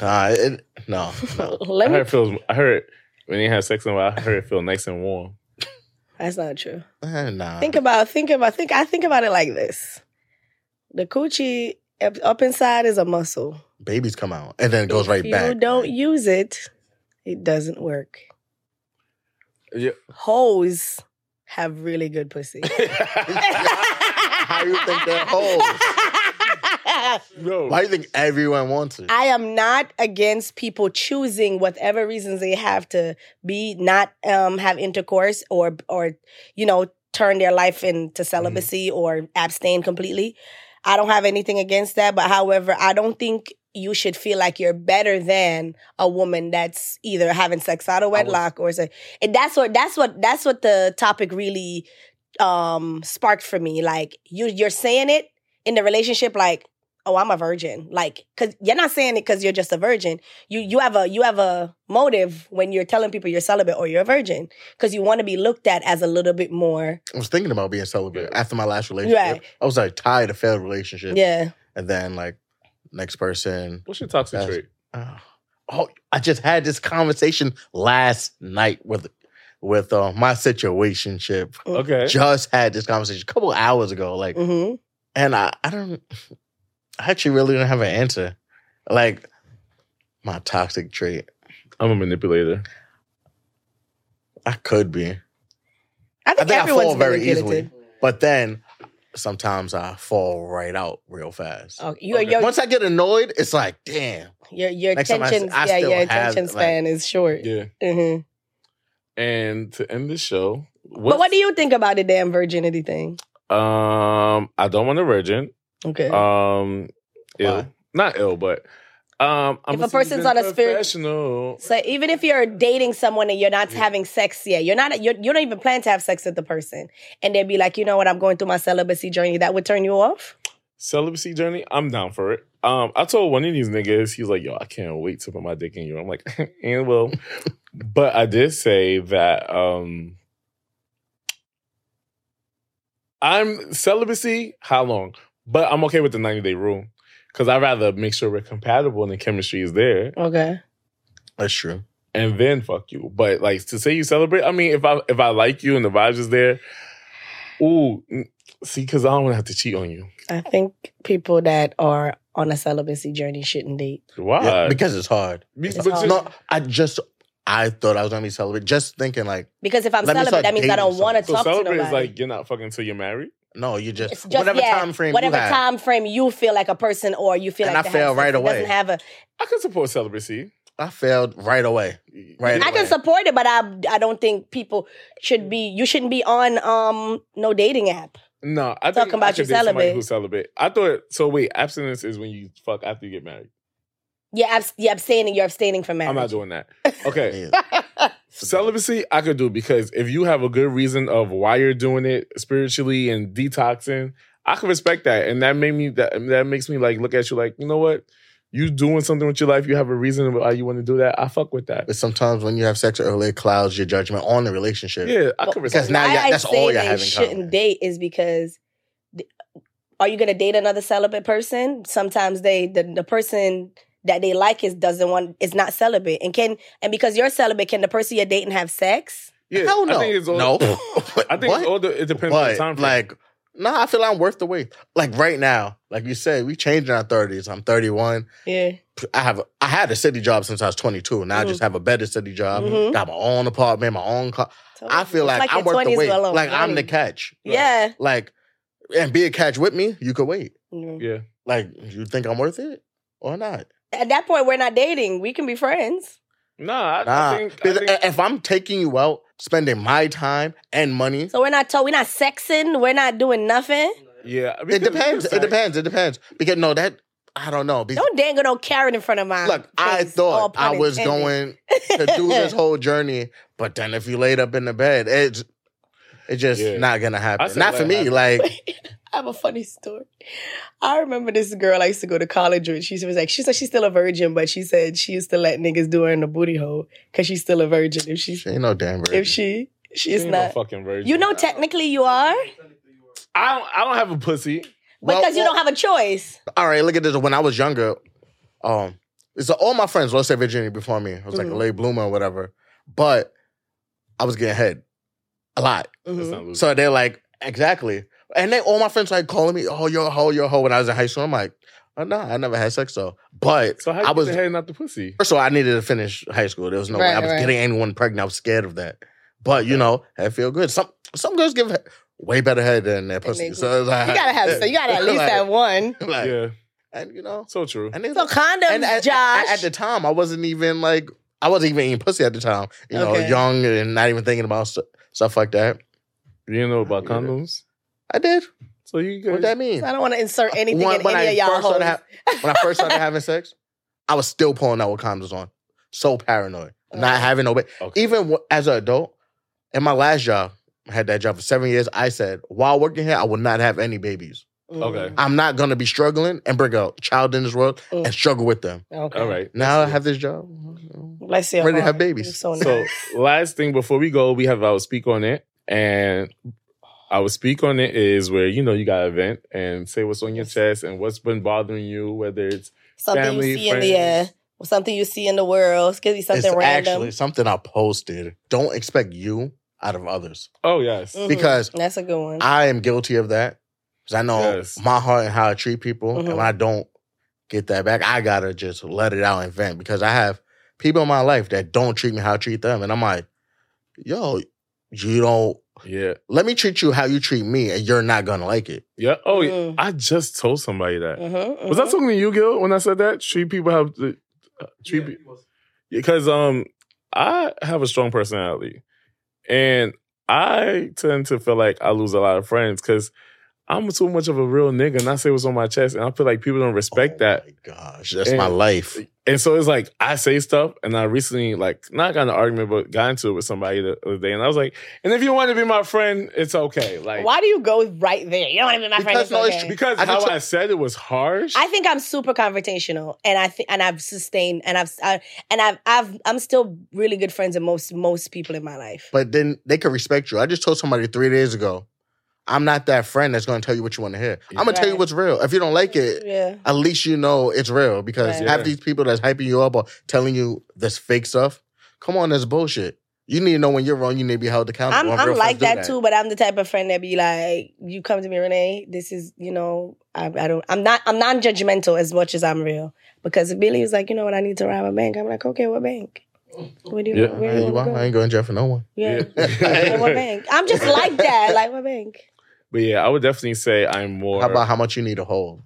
nah. It, no, no. I Let heard me. it feels. I heard when you have sex in a while, I heard it feel nice and warm. That's not true. Eh, nah. Think about. Think about. Think. I think about it like this. The coochie up up inside is a muscle. Babies come out and then it goes if right you back. don't use it, it doesn't work. Yeah. Hoes have really good pussy. How you think they're hoes? No. Why do you think everyone wants it? I am not against people choosing whatever reasons they have to be not um have intercourse or or you know turn their life into celibacy or abstain completely. I don't have anything against that, but however, I don't think you should feel like you're better than a woman that's either having sex out of wedlock or say, and that's what that's what that's what the topic really um sparked for me. Like you you're saying it in the relationship like oh i'm a virgin like because you're not saying it because you're just a virgin you you have a you have a motive when you're telling people you're celibate or you're a virgin because you want to be looked at as a little bit more I was thinking about being celibate after my last relationship. Right. I was like tired of failed relationship. yeah And then like next person. What's your toxic That's- trait? Oh, oh, I just had this conversation last night with with uh, my situationship. Okay. Just had this conversation a couple hours ago. Like, hmm and I, I don't I actually really don't have an answer. Like my toxic trait. I'm a manipulator. I could be. i I think think I everyone's fall very manipulative. easily. But then sometimes I fall right out real fast. Oh, you, Okay. your, Once I get annoyed, it's like, damn. your your Next time I s- attention I yeah still your have, attention like- span is short Yeah. hmm And to end the show, but what do you think about the damn virginity thing Um, I don't want a virgin. Okay Um, ill, Why? not ill, but um, I'm If a person's on a spirit- professional. So even if you're dating someone and you're not having sex yet, you're not you're, you don't even plan to have sex with the person, and they'd be like, you know what, I'm going through my celibacy journey. That would turn you off. celibacy journey, I'm down for it. Um, I told one of these niggas, he was like, "Yo, I can't wait to put my dick in you." I'm like, "And well," but I did say that um, I'm celibacy. How long? But I'm okay with the 90 day rule because I'd rather make sure we're compatible and the chemistry is there, Okay. That's true. and then fuck you. But like to say you celibate, I mean, if I if I like you and the vibes is there, ooh, see, because I don't want to have to cheat on you. I think people that are on a celibacy journey shouldn't date. Why? Yeah, because it's hard. Be- It's but hard. you- No, I just I thought I was gonna be celibate. Just thinking like, Because if I'm Let celibate, that means I don't want to So talk to celebrate nobody. is like you're not fucking until you're married. No, you just, just whatever yeah, time frame whatever you have. time frame you feel like a person or you feel And like I to have fail sex, right away. Doesn't have a. I can support celibacy. I failed right away. Right. I can support it, but I I don't think people should be. You shouldn't be on um no dating app. No, I think Talking about I could you date celibate. Who's celibate? I thought so. Wait, abstinence is when you fuck after you get married. Yeah, abs- you're abstaining. You're abstaining from marriage. I'm not doing that. Okay, Yeah. celibacy I could do because if you have a good reason of why you're doing it spiritually and detoxing, I can respect that, and that made me that that makes me like look at you like you know what. You doing something with your life, you have a reason why you want to do that. I fuck with that. But sometimes when you have sex early, it clouds your judgment on the relationship. Yeah, I Well, can Because respect now that. Why yeah, I that's say all you they have in shouldn't common. date is because th- are you going to date another celibate person? Sometimes they the, the person that they like is doesn't want is not celibate and can and because you're celibate, can the person you're dating have sex? Yeah, Hell no. I think it's all, no. I think it's all the, it depends on but the time. frame. like, nah, I feel I'm worth the wait. Like right now, like you said, we changed in our thirties. I'm 31. Yeah. I have I had a city job since I was 22. Now I just have a better city job. Mhm. Got my own apartment, my own car. I feel It's like, I'm worth the 20s wait. were Like I'm the catch. Yeah. Like, and be a catch with me. You could wait. Mm. yeah, Like, you think I'm worth it or not? At that point, we're not dating. We can be friends. nah, I, Nah. I think, I think if I'm taking you out, spending my time and money, So we're not to- we're not sexing. We're not doing nothing. yeah, it depends. It depends. It depends. Because no, that I don't know. Because, Don't dangle no carrot in front of my. look, I thought I was intended. going to do this whole journey, but then if you laid up in the bed, it's it's just Yeah. not gonna happen. Not for me. happen. Like I have a funny story. I remember this girl I used to go to college with. She was like, she said she's still a virgin, but she said she used to let niggas do her in the booty hole because she's still a virgin. If she's she ain't no damn virgin. if she She she's ain't no not. fucking virgin. You know, technically you are I don't. I don't have a pussy. Well, because you don't have a choice. all right, look at this. When I was younger, um, it's all my friends lost their virginity before me. It was like a Mhm. late bloomer or whatever. But I was getting head a lot. That's Mhm. So they're like, exactly. And then all my friends like calling me, oh, you're a hoe, you're a hoe. When I was in high school, I'm like, oh, no, I never had sex though. But So how I was get the head, the pussy? First of all, I needed to finish high school. There was no way I was right. getting anyone pregnant. I was scared of that. But you know, I feel good. Some some girls give way better head than their pussy. they So it's like, You gotta have. So you gotta at least like, have one. like, yeah, and you know, so true. and, they, So condoms, and at, Josh. at, at the time, I wasn't even like I wasn't even eating pussy at the time. You know, Okay. young and not even thinking about stu- stuff like that. You didn't know about Yeah. condoms, I did. so you guys. What that mean? I don't want to insert anything When- in when any I of y'all first ha- when I first started having sex, I was still pulling out with condoms on. So paranoid, not having no. ba- Okay. Even w- as an adult, in my last job, I had that job for seven years. I said, while working here, I will not have any babies. Okay. Mm. I'm not gonna be struggling and bring a child in this world Mm. and struggle with them. Okay. All right. Now I have this job. Bless you. Ready to have babies. So, So last thing before we go, we have our speak on it, and our speak on it is where you know you got to vent and say what's on your chest and what's been bothering you, whether it's something family, you see in the air, friends. something you see in the world. It could be something it's random. actually something I posted. Don't expect you out of others oh yes, Mhm. because That's a good one. I am guilty of that. Because I know Yes. my heart and how I treat people. Mhm. And when I don't get that back, I gotta just let it out and vent because I have people in my life that don't treat me how I treat them. And I'm like, yo, you don't yeah, let me treat you how you treat me, and you're not gonna like it. yeah. Oh, yeah. Mm. I just told somebody that. Mhm, Was I mhm. talking to you, Gil, when I said that? Treat people how to uh, treat Yeah, people. because um I have a strong personality and I tend to feel like I lose a lot of friends because I'm too much of a real nigga and I say what's on my chest and I feel like people don't respect Oh that. my gosh, that's And- my life. And so it's like I say stuff and I recently like not got in an argument but got into it with somebody the other day and I was like, and if you want to be my friend, it's okay. Like Why do you go right there? You don't want to be my friend. Because It's no, it's okay. because I how just- I said it was harsh. I think I'm super confrontational, and I think and I've sustained, and I've I, and I've I've I'm still really good friends with most most people in my life. But then they can respect you. I just told somebody three days ago, I'm not that friend that's gonna tell you what you want to hear. I'm gonna tell you what's real. If you don't like it, yeah, at least you know it's real because Right. have Yeah. these people that's hyping you up or telling you this fake stuff. Come on, that's bullshit. You need to know when you're wrong. You need to be held accountable. I'm I'm like friends do that, too, but I'm the type of friend that be like, you come to me, Renee. This is you know, I, I don't. I'm not. I'm non judgmental as much as I'm real. Because Billy was like, you know what, I need to rob a bank. I'm like, okay, what bank? Where do you, Yeah. where do you you want are? I go? ain't going to jail for no one. Yeah. Yeah. Like, what bank? I'm just like that. Like what bank? But yeah, I would definitely say I'm more How about how much you need to hold?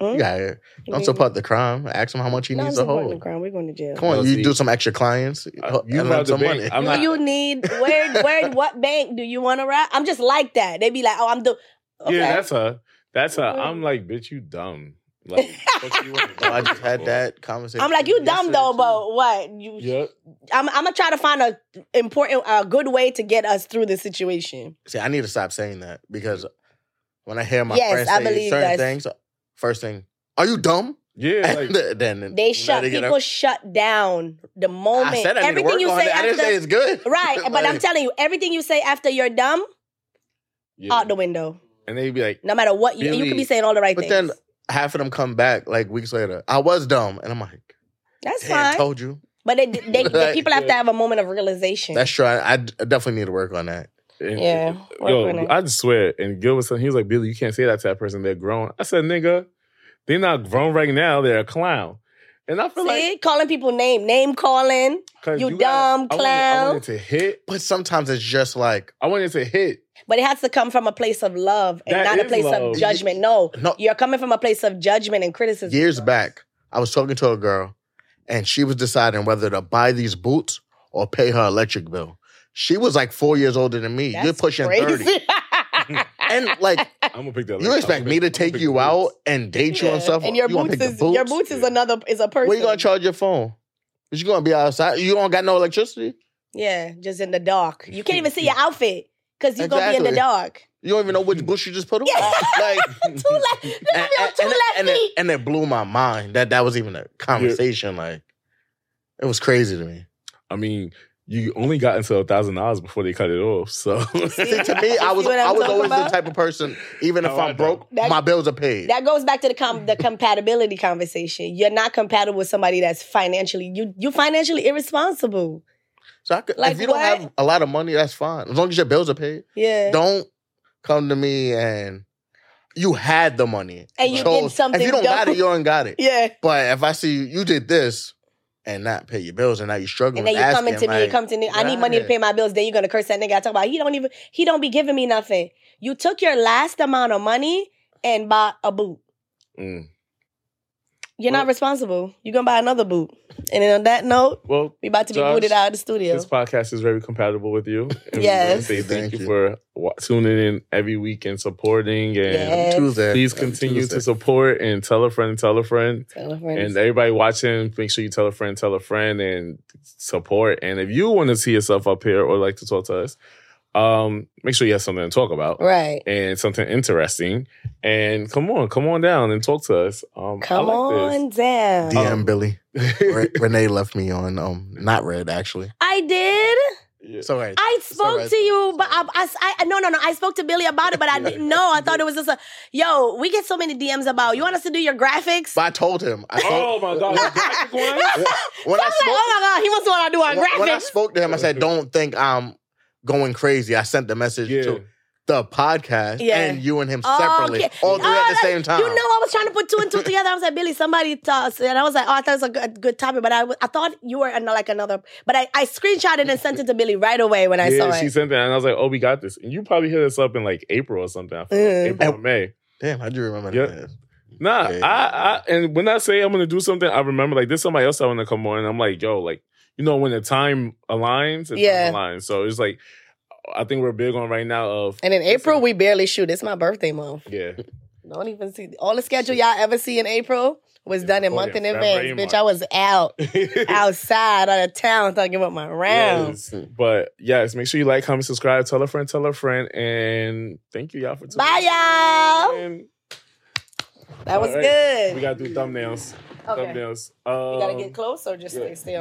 Hmm? You got it. Don't support the crime. Ask him how much he No, I'm needs to supporting the hold. crime. We're going to jail. Come on, No, you see- do some extra clients. You and rob earn the some bank. money. I'm do not- you need where where what bank do you want to rob? I'm just like that. They be like, oh, I'm the okay. Yeah, that's her. That's her. Okay. I'm like, bitch, you dumb. Like, fuck you wanna I just had that conversation. I'm like, you dumb though, too. but what? You, Yep. I'm, I'm gonna try to find a important, a good way to get us through this situation. See, I need to stop saying that because when I hear my Yes, friends I say believe certain that. things, first thing, are you dumb? Yeah, like, then They shut get people up- shut down the moment. I said I need to everything work you on say it. I didn't after, say it's good. right? but I'm telling you, everything you say after you're dumb, yeah. out the window. and they'd be like, No matter what you, you could be saying all the right But things. then half of them come back like weeks later. I was dumb, and I'm like, That's damn, fine. told you. But they, they, the people have to have a moment of realization. That's true. I, I definitely need to work on that. And- Yeah, Yo. I just swear. And Gil was saying, he was like, Billy, you can't say that to that person. They're grown. I said, nigga, they're not grown right now. They're a clown. And I feel See, like calling people name, name calling. you gotta- dumb I wanted- I clown. wanted to hit. But sometimes it's just like I wanted to hit. But it has to come from a place of love and That not a place love. of judgment. No, No. you're coming from a place of judgment and criticism. years back, I was talking to a girl and she was deciding whether to buy these boots or pay her electric bill. She was like four years older than me. That's You're pushing crazy. 30. And like, I'm gonna pick that. you expect me to take you out and date you Yeah. and stuff? And your you boots is the your boots is another is a person. Where you gonna charge your phone? Is you gonna be outside? You don't got no electricity? Yeah, just in the dark. You can't even see your outfit because you're gonna be in the dark. You don't even know which bush you just put on. Yeah. Like, two left, and, and, and- two and- left and feet. it, and it blew my mind that that was even a conversation. Like, it was crazy to me. I mean, you only got into a thousand dollars before they cut it off. So See, to me, I was I'm was always about? the type of person. Even if Oh, I I'm broke, That- my bills are paid. That goes back to the com- the compatibility conversation. You're not compatible with somebody that's financially you you financially irresponsible. So I could, like if you don't have a lot of money, that's fine. As long as your bills are paid. Yeah. Don't come to me and you had the money And you chose- did something If you don't got it, you don't got it. Yeah. But if I see you, you did this and not pay your bills, and now you're struggling, And then you coming to me, you like, come to me, I need money to pay my bills. Then you're gonna curse that nigga. I talk about he don't even he don't be giving me nothing. You took your last amount of money and bought a boot. Mm. You're not responsible. You're gonna buy another boot. And then on that note, well, we about to be Josh, booted out of the studio. this podcast is very compatible with you. And Yes. Say thank, Thank you, you. for tuning in every week and supporting. And Yes. Tuesday. please continue Tuesday. to support and tell a friend, tell a friend. Tell a friend. And everybody watching, make sure you tell a friend, tell a friend, and support. And if you want to see yourself up here or like to talk to us, um, make sure you have something to talk about right. and something interesting. And come on, come on down and talk to us. Um, Come like on down. DM Um, Billy. Re- Renee left me on um not red actually. I did. Yeah. So right. I spoke alright. to you, but I, I, I- no, no, no. I spoke to Billy about it, but I didn't know. I thought it was just a yo. We get so many DMs about you want us to do your graphics. But I told him. I Oh told, my god, the graphic one? when I I'm like, spoke, oh my god, he wants to want to do our when, when I spoke to him, I said, "Don't think I'm going crazy." I sent the message Yeah. to the podcast Yeah. and you and him Oh, separately, okay. all three Oh, at the that- same time. You know, I was trying to put two and two together. I was like, Billy, somebody thought, and I was like, oh, I thought it was a good, good topic, but I, I thought you were in like another, but I, I screenshotted and sent it to Billy right away when I saw it. she sent it, and I was like, "Oh, we got this." And you probably hit us up in like April or something. I feel like Mhm. April or May. Damn, I do you remember Yeah. that. Nah, Yeah. I, I and when I say I'm gonna do something, I remember like there's somebody else I want to come on, and I'm like, yo, like you know when the time aligns, the Yeah. time aligns. So it's like I think we're big on right now of And in April, we barely shoot. It's my birthday month. yeah. Don't even see all the schedule y'all ever see in April was done in Oh, month yeah, in advance. Bitch. I was out outside out of town talking about my rounds. Yes. But yes, make sure you like, comment, subscribe, tell a friend, tell a friend, and thank you y'all for tuning Bye, y'all. in. That was right. good. We gotta do thumbnails. okay. Thumbnails. You gotta Um, get close or just yeah. stay, stay on.